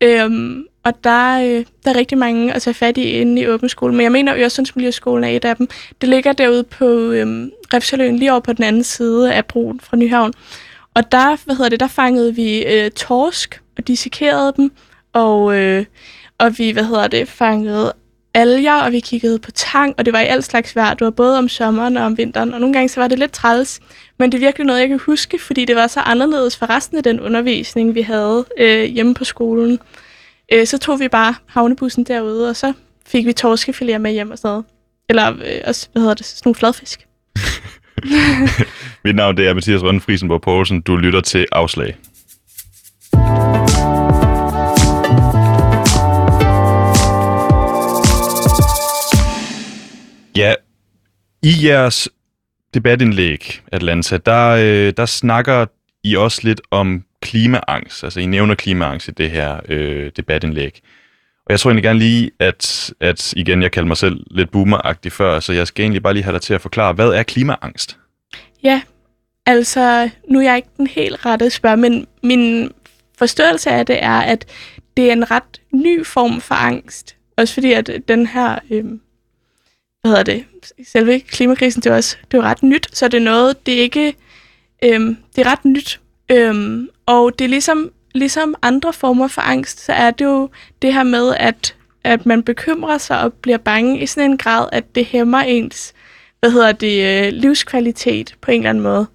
Øhm, og der, øh, der er rigtig mange at tage fat i inde i åben skole. Men jeg mener, Øresundsmiljøskolen er et af dem. Det ligger derude på øh, Refsaløen, lige over på den anden side af broen fra Nyhavn. Og der, hvad hedder det, der fangede vi øh, torsk og dissekerede dem. Og, øh, og vi, hvad hedder det, fangede alger, og vi kiggede på tang, og det var i alt slags vejr. Det var både om sommeren og om vinteren, og nogle gange så var det lidt træls. Men det er virkelig noget, jeg kan huske, fordi det var så anderledes for resten af den undervisning, vi havde øh, hjemme på skolen. Øh, så tog vi bare havnebussen derude, og så fik vi torskefiléer med hjem og sådan noget. Eller øh, også, hvad hedder det, sådan nogle fladfisk. Mit navn det er Mathias Rønne Friesenborg Poulsen. Du lytter til Afslag. Ja, i jeres debatindlæg, Atlanta, der, øh, der snakker I også lidt om klimaangst. Altså, I nævner klimaangst i det her øh, debatindlæg. Og jeg tror egentlig gerne lige, at, at igen, jeg kalder mig selv lidt boomeragtig før, så jeg skal egentlig bare lige have dig til at forklare, hvad er klimaangst? Ja, altså, nu er jeg ikke den helt rette spørg, men min forståelse af det er, at det er en ret ny form for angst. Også fordi, at den her, øh, hvad hedder det, selve klimakrisen, det er også det er jo ret nyt, så det er noget, det er ikke, øh, det er ret nyt. Øh, og det er ligesom, ligesom andre former for angst, så er det jo det her med, at, at man bekymrer sig og bliver bange i sådan en grad, at det hæmmer ens, hvad hedder det, øh, livskvalitet på en eller anden måde.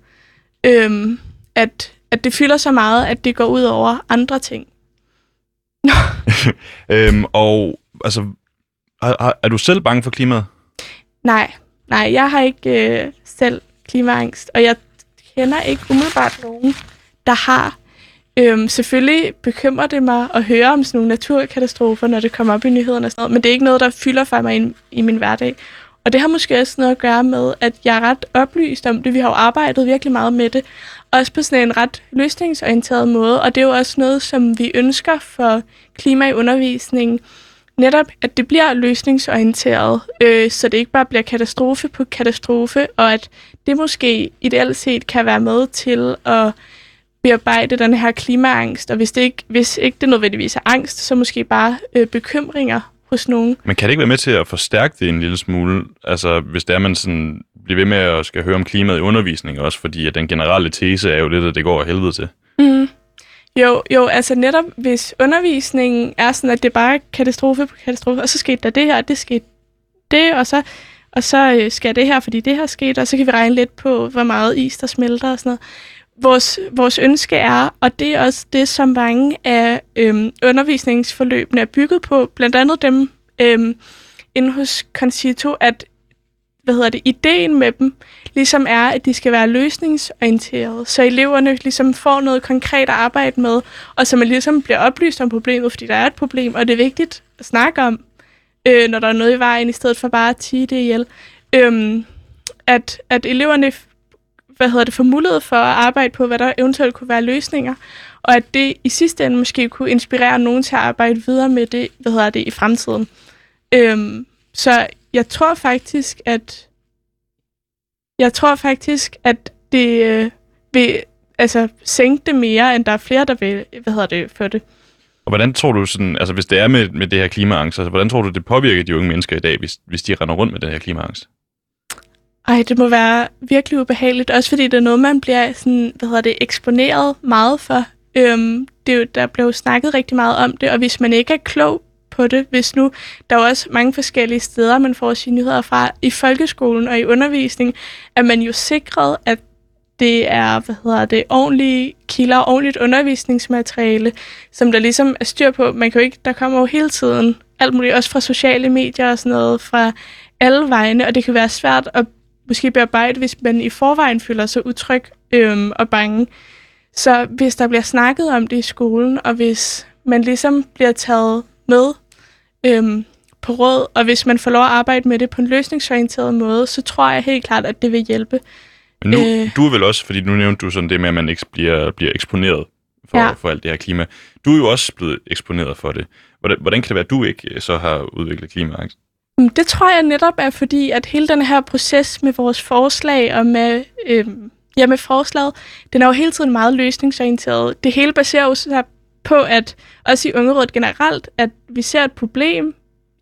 Øhm, at, at det fylder så meget, at det går ud over andre ting. øhm, og altså, er, er du selv bange for klimaet? Nej, nej, jeg har ikke øh, selv klimaangst, og jeg kender ikke umiddelbart nogen, der har. Øhm, selvfølgelig bekymrer det mig at høre om sådan nogle naturkatastrofer, når det kommer op i nyhederne og sådan noget, men det er ikke noget, der fylder for mig i, i min hverdag. Og det har måske også noget at gøre med, at jeg er ret oplyst om det. Vi har jo arbejdet virkelig meget med det, også på sådan en ret løsningsorienteret måde, og det er jo også noget, som vi ønsker for klima i undervisningen, netop, at det bliver løsningsorienteret, øh, så det ikke bare bliver katastrofe på katastrofe, og at det måske ideelt set kan være med til at bearbejde den her klimaangst, og hvis, det ikke, hvis ikke det nødvendigvis er angst, så måske bare øh, bekymringer hos nogen. Men kan det ikke være med til at forstærke det en lille smule? Altså, hvis det er, man sådan bliver ved med at skal høre om klimaet i undervisning også, fordi at den generelle tese er jo lidt, at det går af helvede til. Mm. Jo, jo, altså netop hvis undervisningen er sådan, at det er bare katastrofe på katastrofe, og så skete der det her, og det skete det, og så, og så øh, skal det her, fordi det her sket, og så kan vi regne lidt på, hvor meget is der smelter og sådan noget. Vores, vores ønske er, og det er også det, som mange af øhm, undervisningsforløbene er bygget på, blandt andet dem øhm, inde hos Concito, at hvad hedder det, ideen med dem ligesom er, at de skal være løsningsorienterede, så eleverne ligesom får noget konkret at arbejde med, og så man ligesom bliver oplyst om problemet, fordi der er et problem, og det er vigtigt at snakke om, øh, når der er noget i vejen, i stedet for bare at tige det ihjel. Øhm, at, at eleverne hvad hedder det, få mulighed for at arbejde på, hvad der eventuelt kunne være løsninger, og at det i sidste ende måske kunne inspirere nogen til at arbejde videre med det, hvad hedder det, i fremtiden. Øhm, så jeg tror faktisk, at jeg tror faktisk, at det øh, vil altså, sænke det mere, end der er flere, der vil hvad hedder det, for det. Og hvordan tror du, sådan, altså hvis det er med, med det her klimaangst, altså hvordan tror du, det påvirker de unge mennesker i dag, hvis, hvis de render rundt med den her klimaangst? Ej, det må være virkelig ubehageligt, også fordi det er noget, man bliver sådan, hvad hedder det, eksponeret meget for. Øhm, det, der blev snakket rigtig meget om det, og hvis man ikke er klog på det, hvis nu der er også mange forskellige steder, man får sine nyheder fra. I folkeskolen og i undervisning er man jo sikret, at det er, hvad hedder det, ordentlige kilder, ordentligt undervisningsmateriale, som der ligesom er styr på. Man kan jo ikke, der kommer jo hele tiden alt muligt, også fra sociale medier og sådan noget, fra alle vegne, og det kan være svært at måske bearbejde, hvis man i forvejen føler sig utryg øhm, og bange. Så hvis der bliver snakket om det i skolen, og hvis man ligesom bliver taget med øhm, på råd, og hvis man får lov at arbejde med det på en løsningsorienteret måde, så tror jeg helt klart, at det vil hjælpe. Men nu, øh, du er vel også, fordi nu nævnte du sådan det med, at man ikke bliver, bliver eksponeret for, ja. for alt det her klima. Du er jo også blevet eksponeret for det. Hvordan, hvordan kan det være, at du ikke øh, så har udviklet klimaangst? Øhm, det tror jeg netop er fordi, at hele den her proces med vores forslag og med, øh, ja, med forslaget, den er jo hele tiden meget løsningsorienteret. Det hele baserer jo sig på, at også i ungerådet generelt, at vi ser et problem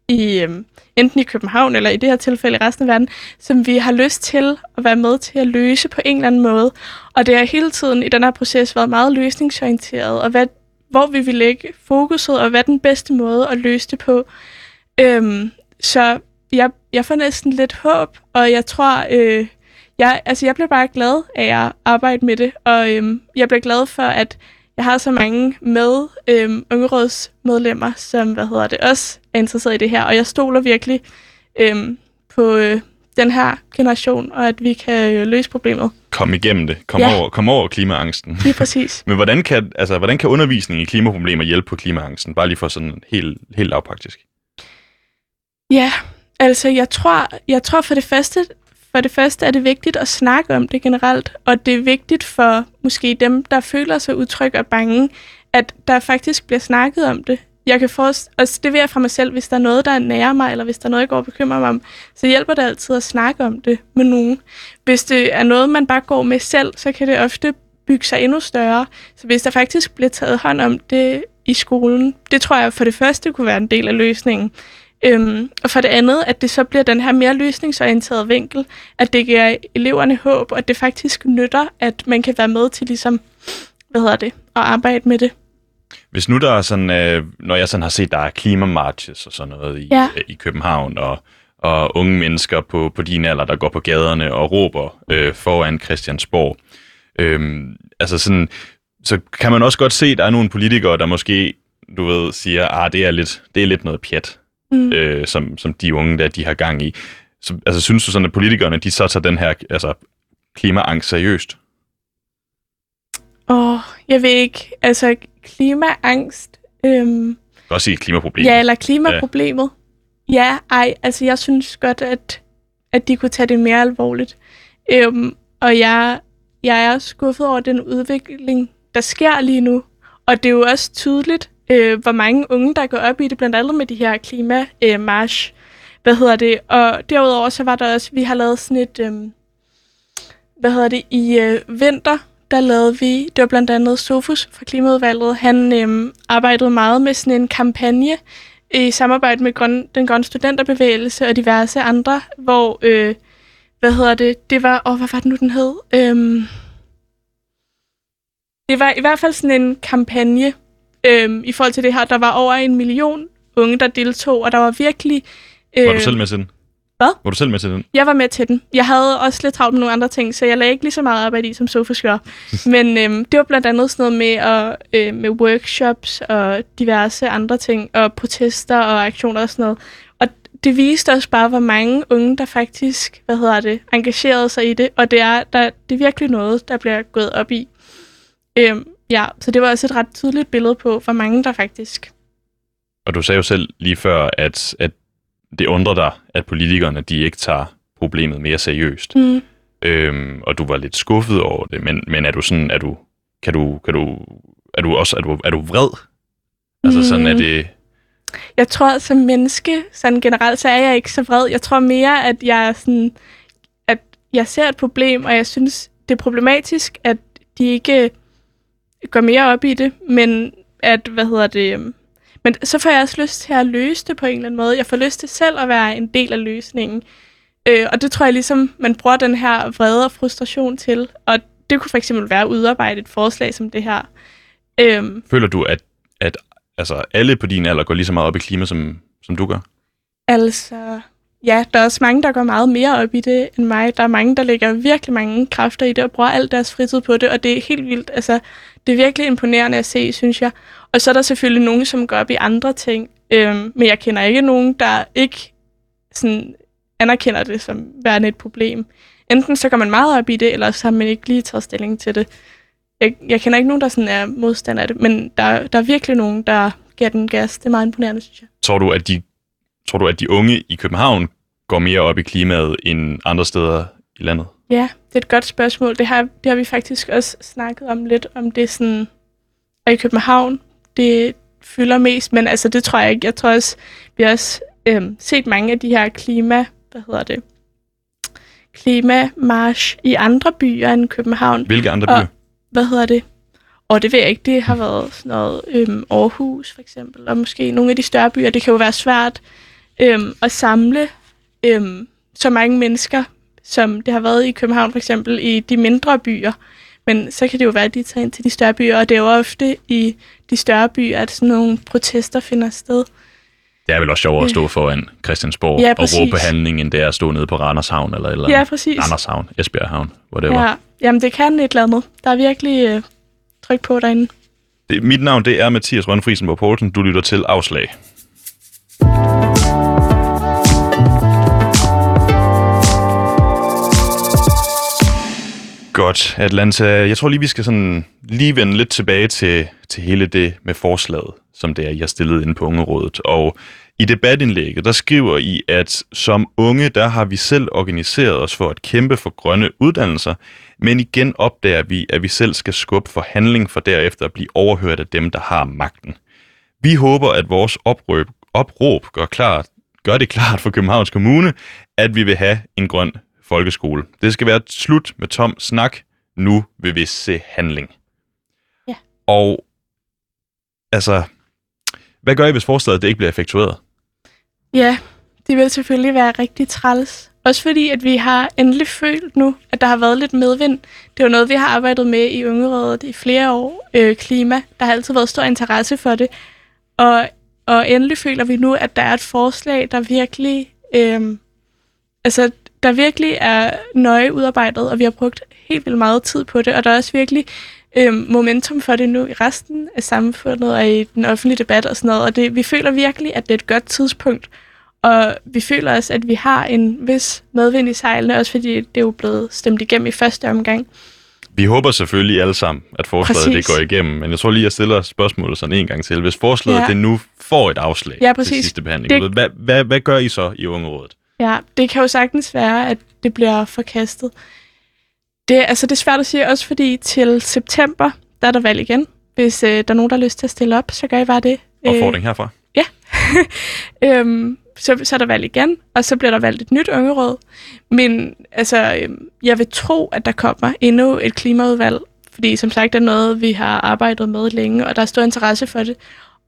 i øh, enten i København eller i det her tilfælde i resten af verden, som vi har lyst til at være med til at løse på en eller anden måde. Og det har hele tiden i den her proces været meget løsningsorienteret, og hvad, hvor vi vil lægge fokuset, og hvad den bedste måde at løse det på. Øhm, så jeg, jeg får næsten lidt håb, og jeg tror, øh, jeg, altså jeg bliver bare glad af at arbejde med det, og øh, jeg bliver glad for, at jeg har så mange med øhm, ungerådsmedlemmer, som hvad hedder det, også er interesseret i det her, og jeg stoler virkelig øhm, på øh, den her generation, og at vi kan øh, løse problemet. Kom igennem det. Kom, ja. over, kom over klimaangsten. Lige præcis. Men hvordan kan, altså, hvordan kan undervisning i klimaproblemer hjælpe på klimaangsten? Bare lige for sådan helt, helt lavpraktisk. Ja, altså jeg tror, jeg tror for det første, for det første er det vigtigt at snakke om det generelt, og det er vigtigt for måske dem, der føler sig utrygge og bange, at der faktisk bliver snakket om det. Jeg kan forst- altså det vil jeg fra mig selv, hvis der er noget, der nærer mig, eller hvis der er noget, jeg går og bekymrer mig om, så hjælper det altid at snakke om det med nogen. Hvis det er noget, man bare går med selv, så kan det ofte bygge sig endnu større. Så hvis der faktisk bliver taget hånd om det i skolen, det tror jeg for det første kunne være en del af løsningen. Øhm, og for det andet, at det så bliver den her mere løsningsorienterede vinkel, at det giver eleverne håb, og at det faktisk nytter, at man kan være med til ligesom, hvad hedder det, at arbejde med det. Hvis nu der er sådan, øh, når jeg sådan har set, der er klimamarches og sådan noget i, Ja. øh, i København, og, og unge mennesker på, på din alder, der går på gaderne og råber øh, foran Christiansborg. Øhm, altså sådan, så kan man også godt se, at der er nogle politikere, der måske, du ved, siger, ah, det er lidt, det er lidt noget pjat, Mm. øh, som, som de unge der, de har gang i. Så, altså, synes du sådan, at politikerne, de så tager den her altså, klimaangst seriøst? Og jeg ved ikke, altså klimaangst, øhm, Jeg kan også sige klimaproblem. ja, eller klimaproblemet. Ja. ja, ej, altså jeg synes godt, at, at de kunne tage det mere alvorligt. Øhm, og jeg, jeg er skuffet over den udvikling, der sker lige nu. Og det er jo også tydeligt, øh, hvor mange unge, der går op i det, blandt andet med de her klimamarsch. Øh, march. hvad hedder det? Og derudover så var der også, vi har lavet sådan et, øh, hvad hedder det, i øh, vinter, der lavede vi, det var blandt andet Sofus fra Klimaudvalget, han øh, arbejdede meget med sådan en kampagne i samarbejde med grøn, den grønne studenterbevægelse og diverse andre, hvor, øh, hvad hedder det, det var, åh, hvad var det nu, den hed? Øh, det var i hvert fald sådan en kampagne øhm, i forhold til det her. Der var over en million unge, der deltog, og der var virkelig... Øh, Var du selv med til den? Hvad? Var du selv med til den? Jeg var med til den. Jeg havde også lidt travlt med nogle andre ting, så jeg lagde ikke lige så meget arbejde i, som Sofus gør. Men øhm, det var blandt andet sådan noget med, at, øh, med workshops og diverse andre ting, og protester og aktioner og sådan noget. Og det viste os bare, hvor mange unge, der faktisk, hvad hedder det, engagerede sig i det. Og det er, der, det er virkelig noget, der bliver gået op i. Øhm, ja, så det var også et ret tydeligt billede på, hvor mange der faktisk... Og du sagde jo selv lige før, at, at det undrer dig, at politikerne de ikke tager problemet mere seriøst. Mm. Øhm, og du var lidt skuffet over det, men, men er du sådan, er du, kan du, kan du, er du også, er du, er du vred? Altså sådan, er Mm. det, Jeg tror, som menneske, sådan generelt, så er jeg ikke så vred. Jeg tror mere, at jeg er sådan, at jeg ser et problem, og jeg synes, det er problematisk, at de ikke går mere op i det, men at, hvad hedder det, øhm, men så får jeg også lyst til at løse det på en eller anden måde. Jeg får lyst til selv at være en del af løsningen. Øh, og det tror jeg ligesom, man bruger den her vrede og frustration til. Og det kunne for eksempel være at udarbejde et forslag som det her. Øhm, føler du, at, at altså, alle på din alder går lige så meget op i klima, som, som du gør? Altså, ja, der er også mange, der går meget mere op i det end mig. Der er mange, der lægger virkelig mange kræfter i det og bruger al deres fritid på det, og det er helt vildt. Altså, det er virkelig imponerende at se, synes jeg. Og så er der selvfølgelig nogen, som går op i andre ting, øhm, men jeg kender ikke nogen, der ikke sådan, anerkender det som værende et problem. Enten så går man meget op i det, eller så har man ikke lige taget stilling til det. Jeg, jeg kender ikke nogen, der sådan er modstander af det, men der, der er virkelig nogen, der giver den gas. Det er meget imponerende, synes jeg. Tror du, at de, tror du, at de unge i København går mere op i klimaet end andre steder i landet? Ja, det er et godt spørgsmål. Det har, det har vi faktisk også snakket om lidt, om det sådan, og i København, det fylder mest, men altså det tror jeg ikke. Jeg tror også, vi har også øhm, set mange af de her klima, hvad hedder det, klimamarsch i andre byer end København. Hvilke andre Og- byer? Hvad hedder det? Og det ved jeg ikke, det har været sådan noget øhm, Aarhus for eksempel, og måske nogle af de større byer. Det kan jo være svært øhm, at samle øhm, så mange mennesker, som det har været i København for eksempel, i de mindre byer. Men så kan det jo være, at de tager ind til de større byer, og det er jo ofte i de større byer, at sådan nogle protester finder sted. Det er vel også sjovere at stå foran Christiansborg Ja, og råbe på præcis. handling, end det er at stå nede på Randers Havn eller eller Ja, præcis. Randers Havn, Esbjerg Havn, whatever. Ja. Ja, jamen det kan et eller andet. Der er virkelig øh, tryk på derinde. Det, mit navn det er Mathias Rønne Friesenborg Poulsen. Du lytter til Afslag. Godt, Atlanta. Jeg tror lige, vi skal sådan lige vende lidt tilbage til, til hele det med forslaget, som det er, I har stillet inde på Ungerådet. Og i debatindlægget, der skriver I, at som unge, der har vi selv organiseret os for at kæmpe for grønne uddannelser, men igen opdager vi, at vi selv skal skubbe for handling for derefter at blive overhørt af dem, der har magten. Vi håber, at vores opråb, opråb gør, klart, gør det klart for Københavns Kommune, at vi vil have en grøn folkeskole. Det skal være slut med tom snak. Nu vil vi se handling. Ja. Og altså, hvad gør I, hvis forslaget det ikke bliver effektueret? Ja, det vil selvfølgelig være rigtig træls. Også fordi, at vi har endelig følt nu, at der har været lidt medvind. Det er jo noget, vi har arbejdet med i Ungerådet i flere år. Øh, klima. Der har altid været stor interesse for det. Og, og endelig føler vi nu, at der er et forslag, der virkelig, øh, altså, der virkelig er nøje udarbejdet, og vi har brugt helt vildt meget tid på det. Og der er også virkelig øh, momentum for det nu i resten af samfundet og i den offentlige debat og sådan noget. Og det, vi føler virkelig, at det er et godt tidspunkt og vi føler også, at vi har en vis medvind i sejlene, også fordi det er jo blevet stemt igennem i første omgang. Vi håber selvfølgelig alle sammen, at forslaget det går igennem, men jeg tror lige, jeg stiller spørgsmålet sådan en gang til. Hvis forslaget ja. det nu får et afslag ja, præcis. til sidste behandling, det... hvad, hvad, hvad gør I så i Ungerådet? Ja, det kan jo sagtens være, at det bliver forkastet. Det, altså, det er svært at sige, også fordi til september, der er der valg igen. Hvis øh, der er nogen, der har lyst til at stille op, så gør I bare det. Opfordring herfra. Ja. øhm, så, så er der valg igen, og så bliver der valgt et nyt ungeråd. Men altså, øhm, jeg vil tro, at der kommer endnu et klimaudvalg, fordi som sagt er noget, vi har arbejdet med længe, og der er stor interesse for det.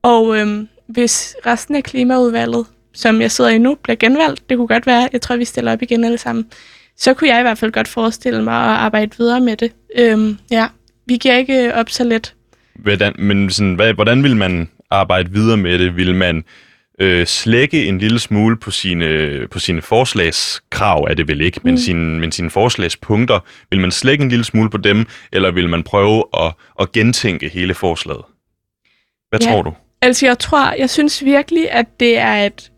Og øhm, hvis resten af klimaudvalget, som jeg sidder i nu, bliver genvalgt, det kunne godt være, jeg tror, vi stiller op igen alle sammen, så kunne jeg i hvert fald godt forestille mig at arbejde videre med det. Øhm, ja, vi giver ikke op så let. Hvordan, men sådan, hvad, hvordan vil man arbejde videre med det? Vil man øh, slække en lille smule på sine, på sine forslagskrav, er det vel ikke, men, mm. sine, men sine forslagspunkter. Vil man slække en lille smule på dem, eller vil man prøve at, at gentænke hele forslaget? Hvad ja. tror du? Altså, jeg tror, jeg synes virkelig, at det er et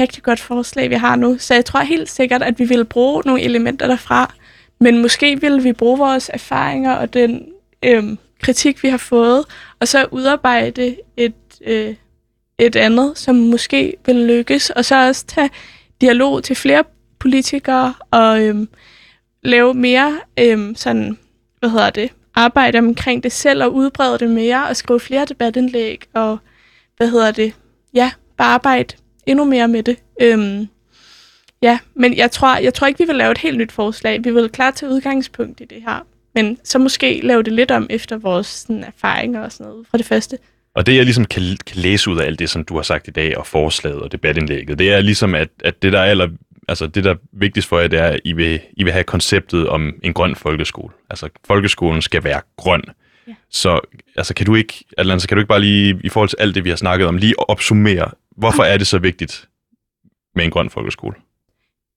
rigtig godt forslag, vi har nu. Så jeg tror helt sikkert, at vi vil bruge nogle elementer derfra, men måske vil vi bruge vores erfaringer og den øhm, kritik, vi har fået, og så udarbejde et, øh, et andet, som måske vil lykkes, og så også tage dialog til flere politikere og øhm, lave mere øhm, sådan, hvad hedder det, arbejde omkring det selv og udbrede det mere og skrive flere debatindlæg og, hvad hedder det, ja, bare arbejde endnu mere med det. Øhm, ja, men jeg tror, jeg tror ikke, vi vil lave et helt nyt forslag. Vi vil klart til udgangspunkt i det her, men så måske lave det lidt om efter vores sådan, erfaringer og sådan noget fra det første. Og det, jeg ligesom kan, kan læse ud af alt det, som du har sagt i dag, og forslaget og debatindlægget, det er ligesom, at, at det, der er aller, altså det, der er vigtigst for jer, det er, at I vil, I vil have konceptet om en grøn folkeskole. Altså, folkeskolen skal være grøn. Ja. Så altså, kan du ikke, Atlanta, kan du ikke bare lige, i forhold til alt det, vi har snakket om, lige opsummere, hvorfor er det så vigtigt med en grøn folkeskole?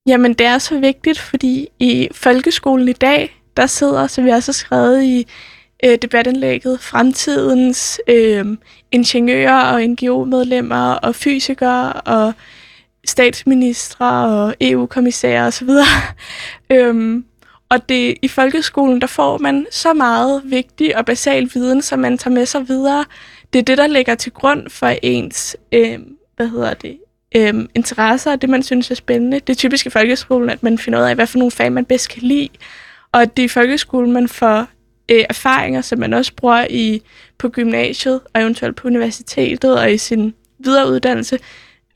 Jamen, det er så vigtigt, fordi i folkeskolen i dag, der sidder, som vi også har skrevet i øh, debatindlægget, fremtidens øh, ingeniører og NGO-medlemmer og fysikere og statsministre og EU-kommissærer osv. øhm, og det, i folkeskolen, der får man så meget vigtig og basal viden, som man tager med sig videre. Det er det, der ligger til grund for ens, øh, hvad hedder det, øhm, interesser og det, man synes er spændende. Det er typisk i folkeskolen, at man finder ud af, hvad for nogle fag, man bedst kan lide. Og det er i folkeskolen, man får øh, erfaringer, som man også bruger i på gymnasiet og eventuelt på universitetet og i sin videreuddannelse.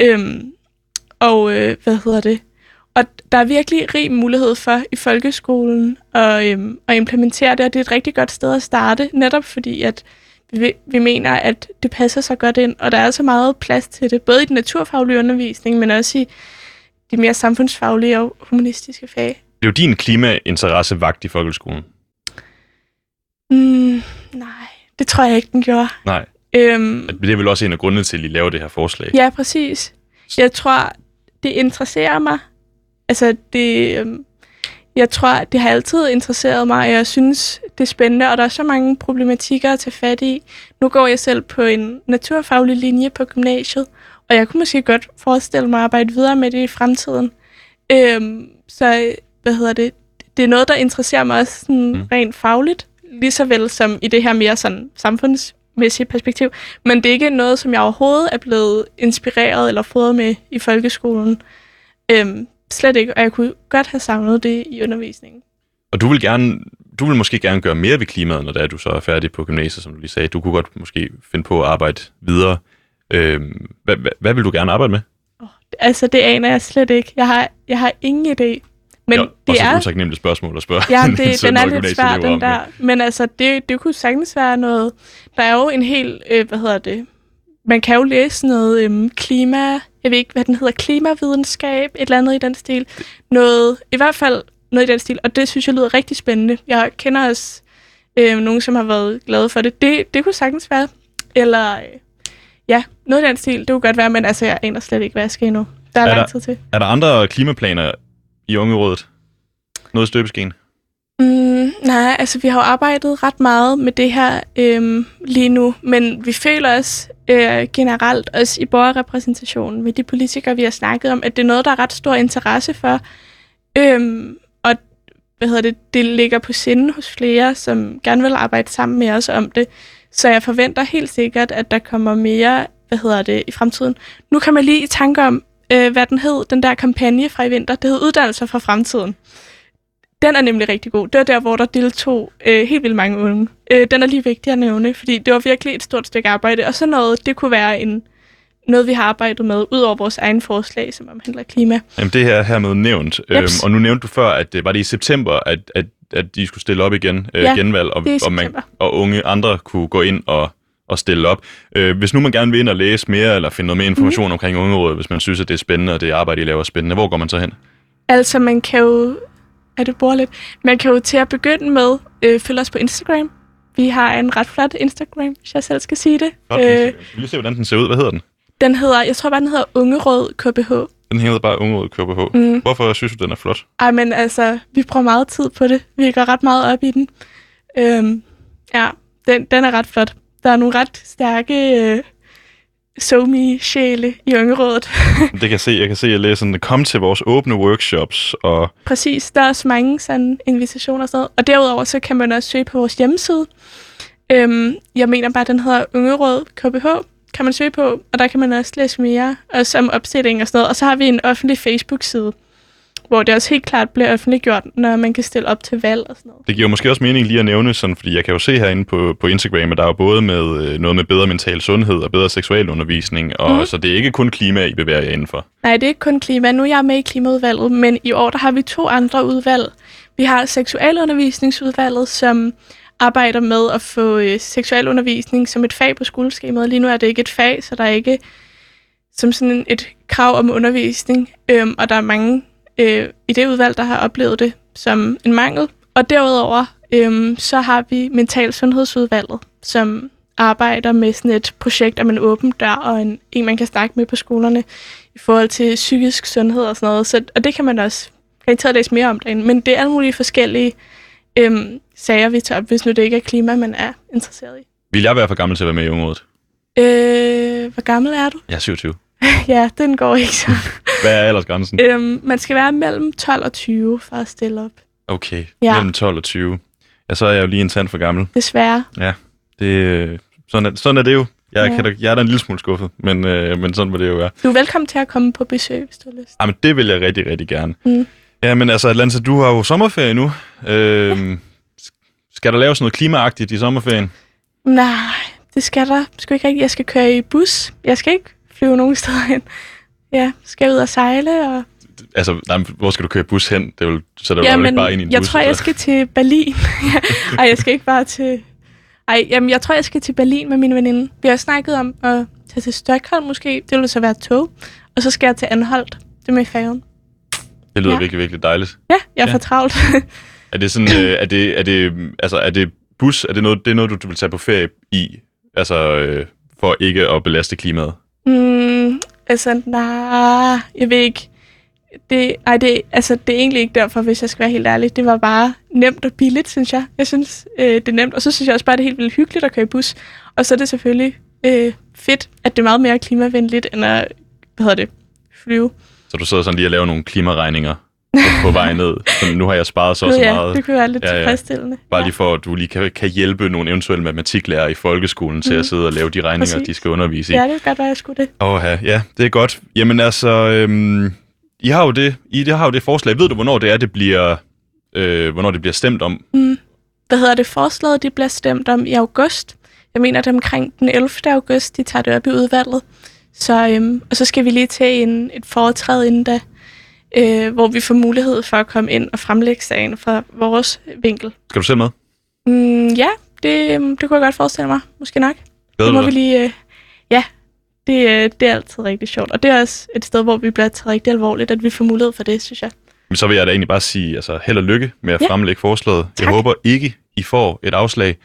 Øhm, og øh, hvad hedder det? Og der er virkelig rig mulighed for i folkeskolen at, øhm, at implementere det, og det er et rigtig godt sted at starte, netop fordi at vi, vi mener, at det passer så godt ind, og der er så meget plads til det, både i den naturfaglige undervisning, men også i de mere samfundsfaglige og humanistiske fag. Det jo din klimainteresse vagt i folkeskolen. Mm, nej, det tror jeg ikke, den gjorde. Nej. Øhm, det er vel også en af grundene til, at I laver det her forslag. Ja, præcis. Jeg tror, det interesserer mig. Altså, det, øhm, jeg tror, det har altid interesseret mig, og jeg synes, det er spændende, og der er så mange problematikker at tage fat i. Nu går jeg selv på en naturfaglig linje på gymnasiet, og jeg kunne måske godt forestille mig at arbejde videre med det i fremtiden. Øhm, så, hvad hedder det? Det er noget, der interesserer mig også sådan mm. rent fagligt lige så vel som i det her mere sådan samfundsmæssige perspektiv. Men det er ikke noget, som jeg overhovedet er blevet inspireret eller fået med i folkeskolen. Øhm, slet ikke, og jeg kunne godt have savnet det i undervisningen. Og du vil gerne, du vil måske gerne gøre mere ved klimaet, når det er, du så er færdig på gymnasiet, som du lige sagde. Du kunne godt måske finde på at arbejde videre. Øhm, hvad, hvad, hvad vil du gerne arbejde med? Oh, altså, det aner jeg slet ikke. Jeg har, jeg har ingen idé. Men jo, det er også et nemt spørgsmål at spørge. Ja, det, den er lidt svær, den der. Men altså, det, det kunne sagtens være noget... Der er jo en helt, øh, hvad hedder det... Man kan jo læse noget øhm, klima... jeg ved ikke, hvad den hedder, klimavidenskab, et eller andet i den stil. Noget, i hvert fald noget i den stil, og det synes jeg lyder rigtig spændende. Jeg kender også øh, nogen, som har været glade for det. Det, det kunne sagtens være. Eller, øh, ja, noget i den stil, det kunne godt være, men altså, jeg aner slet ikke, hvad jeg skal endnu. Der er, Er lang tid til. Er der andre klimaplaner i Ungerådet? Noget støbeskeen? Mm, nej, altså vi har jo arbejdet ret meget med det her øhm, lige nu, men vi føler os øh, generelt, også i borgerrepræsentationen med de politikere, vi har snakket om, at det er noget, der er ret stor interesse for. Øhm, og hvad hedder det, det ligger på sinde hos flere, som gerne vil arbejde sammen med os om det. Så jeg forventer helt sikkert, at der kommer mere, hvad hedder det, i fremtiden. Nu kan man lige i tanke om, øh, hvad den hed, den der kampagne fra i vinter. Det hed Uddannelser for Fremtiden. Den er nemlig rigtig god. Det var der, hvor der deltog øh, helt vildt mange unge. Øh, den er lige vigtig at nævne, fordi det var virkelig et stort stykke arbejde. Og så noget, det kunne være en, noget, vi har arbejdet med, ud over vores egen forslag, som omhandler klima. Jamen, det her er hermed nævnt. Øhm, og nu nævnte du før, at det var det i september, at, at, at de skulle stille op igen, øh, Ja, genvalg, og, og, man, og unge andre kunne gå ind og, og stille op. Øh, hvis nu man gerne vil ind og læse mere, eller finde noget mere information mm. omkring Ungerådet, hvis man synes, at det er spændende, og det arbejde, I laver er spændende, hvor går man så hen? Altså, man kan jo... Er det bor lidt? Man kan jo til at begynde med øh, følge os på Instagram. Vi har en ret flot Instagram, hvis jeg selv skal sige det. Godt, øh, vi lige se, hvordan den ser ud. Hvad hedder den? den hedder, jeg tror bare, den hedder Ungerød KBH. Den hedder bare Ungerådet KBH. Mm. Hvorfor synes du, den er flot? Ej, men altså, vi bruger meget tid på det. Vi går ret meget op i den. Øhm, ja, den, den er ret flot. Der er nogle ret stærke øh, somi sjæle i Ungerådet. Det kan jeg se. Jeg kan se, at jeg læser sådan, kom til vores åbne workshops, og Præcis, der er også mange sådan invitationer og sådan noget. Og derudover så kan man også søge på vores hjemmeside. Øhm, jeg mener bare, den hedder Ungeråd KBH, kan man søge på, og der kan man også læse mere, også om opstilling og sådan noget. Og så har vi en offentlig Facebook-side, hvor det også helt klart bliver offentliggjort, når man kan stille op til valg og sådan noget. Det giver måske også mening lige at nævne, sådan, fordi jeg kan jo se herinde på, på Instagram, at der er jo både med øh, noget med bedre mental sundhed og bedre seksualundervisning, og mm. så det er ikke kun klima, I bevæger jer indenfor. Nej, det er ikke kun klima. Nu er jeg med i klimaudvalget, men i år der har vi to andre udvalg. Vi har seksualundervisningsudvalget, som arbejder med at få øh, seksualundervisning som et fag på skoleskemaet. Lige nu er det ikke et fag, så der er ikke som sådan et krav om undervisning. Øhm, og der er mange øh, i det udvalg, der har oplevet det som en mangel. Og derudover øhm, så har vi mental sundhedsudvalget, som arbejder med sådan et projekt om en åben dør og en, en, man kan snakke med på skolerne i forhold til psykisk sundhed og sådan noget. Så, og det kan man også garanteret læse mere om derinde. Men det er alle mulige forskellige øhm, sager, vi tager op, hvis nu det ikke er klima, man er interesseret i. Vil jeg være for gammel til at være med i Ungerådet? Øh, hvor gammel er du? Jeg er 27. ja, den går ikke så. Hvad er aldersgrænsen? øhm, man skal være mellem 12 og 20 for at stille op. Okay, Ja. mellem 12 og 20. Ja, så er jeg jo lige en tand for gammel. Desværre. Det, øh, sådan, er, sådan er det jo. Jeg, Ja. ja. kan, da- jeg er da en lille smule skuffet, men, øh, men sådan må det jo være. Du er velkommen til at komme på besøg, hvis du har lyst. Jamen, det vil jeg rigtig, rigtig gerne. Mm. Ja, men altså, Atlanta, du har jo sommerferie nu. Øh, skal der laves noget klimaagtigt i sommerferien? Nej, det skal der sgu ikke rigtigt. Jeg skal køre i bus. Jeg skal ikke flyve nogen steder hen. Ja, skal ud og sejle. Og... Altså, nej, men hvor skal du køre bus hen? Det er jo, så er der ja, jo ikke bare ind i en jeg bus. tror, jeg altså. skal til Berlin. Ej, jeg skal ikke bare til... Ej, jamen, jeg tror, jeg skal til Berlin med min veninde. Vi har snakket om at tage til Stockholm måske. Det vil så være tog. Og så skal jeg til Anholdt. Det er med færgen. Det lyder Ja. virkelig, virkelig dejligt. Ja, jeg er Ja. for travlt. Er det sådan, øh, er det, er det, altså, er det bus, er det noget, det er noget, du vil tage på ferie i? Altså, øh, for ikke at belaste klimaet? Mm, altså, nej, jeg ved ikke. Det, ej, det, altså, det er egentlig ikke derfor, hvis jeg skal være helt ærlig. Det var bare nemt og billigt, synes jeg. Jeg synes, øh, det er nemt. Og så synes jeg også bare, det er helt vildt hyggeligt at køre i bus. Og så er det selvfølgelig øh, fedt, at det er meget mere klimavenligt, end at, hvad hedder det, flyve. Så du sidder sådan lige og laver nogle klimaregninger på, vej ned. Så nu har jeg sparet så så ja, meget. det kunne være lidt Ja, ja. tilfredsstillende. Bare lige for, at du lige kan, kan hjælpe nogle eventuelle matematiklærer i folkeskolen til Mhm. at sidde og lave de regninger, Præcis. de skal undervise i. Ja, det kan godt være, jeg skulle det. Åh, ja, ja, det er godt. Jamen altså, øhm, I har jo det, I det har jo det forslag. Ved du, hvornår det er, det bliver, øh, hvornår det bliver stemt om? Mm. Hvad hedder det? Forslaget, de bliver stemt om i august. Jeg mener, det er omkring den 11. august, de tager det op i udvalget. Så, øhm, og så skal vi lige tage en, et foretræde inden da, øh, hvor vi får mulighed for at komme ind og fremlægge sagen fra vores vinkel. Skal du selv med? Mm, ja, det, øhm, det kunne jeg godt forestille mig. Måske nok. Glæder det må vi lige... Øh, ja, det, øh, det er altid rigtig sjovt. Og det er også et sted, hvor vi bliver taget rigtig alvorligt, at vi får mulighed for det, synes jeg. Men så vil jeg da egentlig bare sige altså, held og lykke med at Ja. fremlægge forslaget. Jeg Tak. håber ikke, I får et afslag.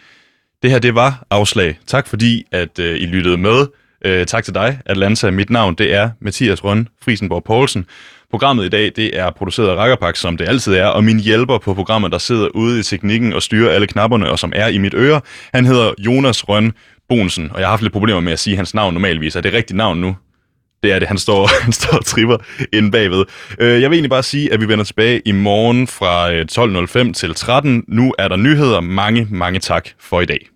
Det her, det var afslag. Tak fordi, at øh, I lyttede med. Øh, tak til dig, Atlanta. Mit navn, det er Mathias Røn Friesenborg Poulsen. Programmet i dag, det er produceret af Rakkerpak, som det altid er, og min hjælper på programmet, der sidder ude i teknikken og styrer alle knapperne, og som er i mit øre, han hedder Jonas Røn Bonsen, og jeg har haft lidt problemer med at sige hans navn normalvis. Er det rigtigt navn nu? Det er det. Han står, han står og tripper inde bagved. Øh, jeg vil egentlig bare sige, at vi vender tilbage i morgen fra øh, 12.05 til 13. Nu er der nyheder. Mange, mange tak for i dag.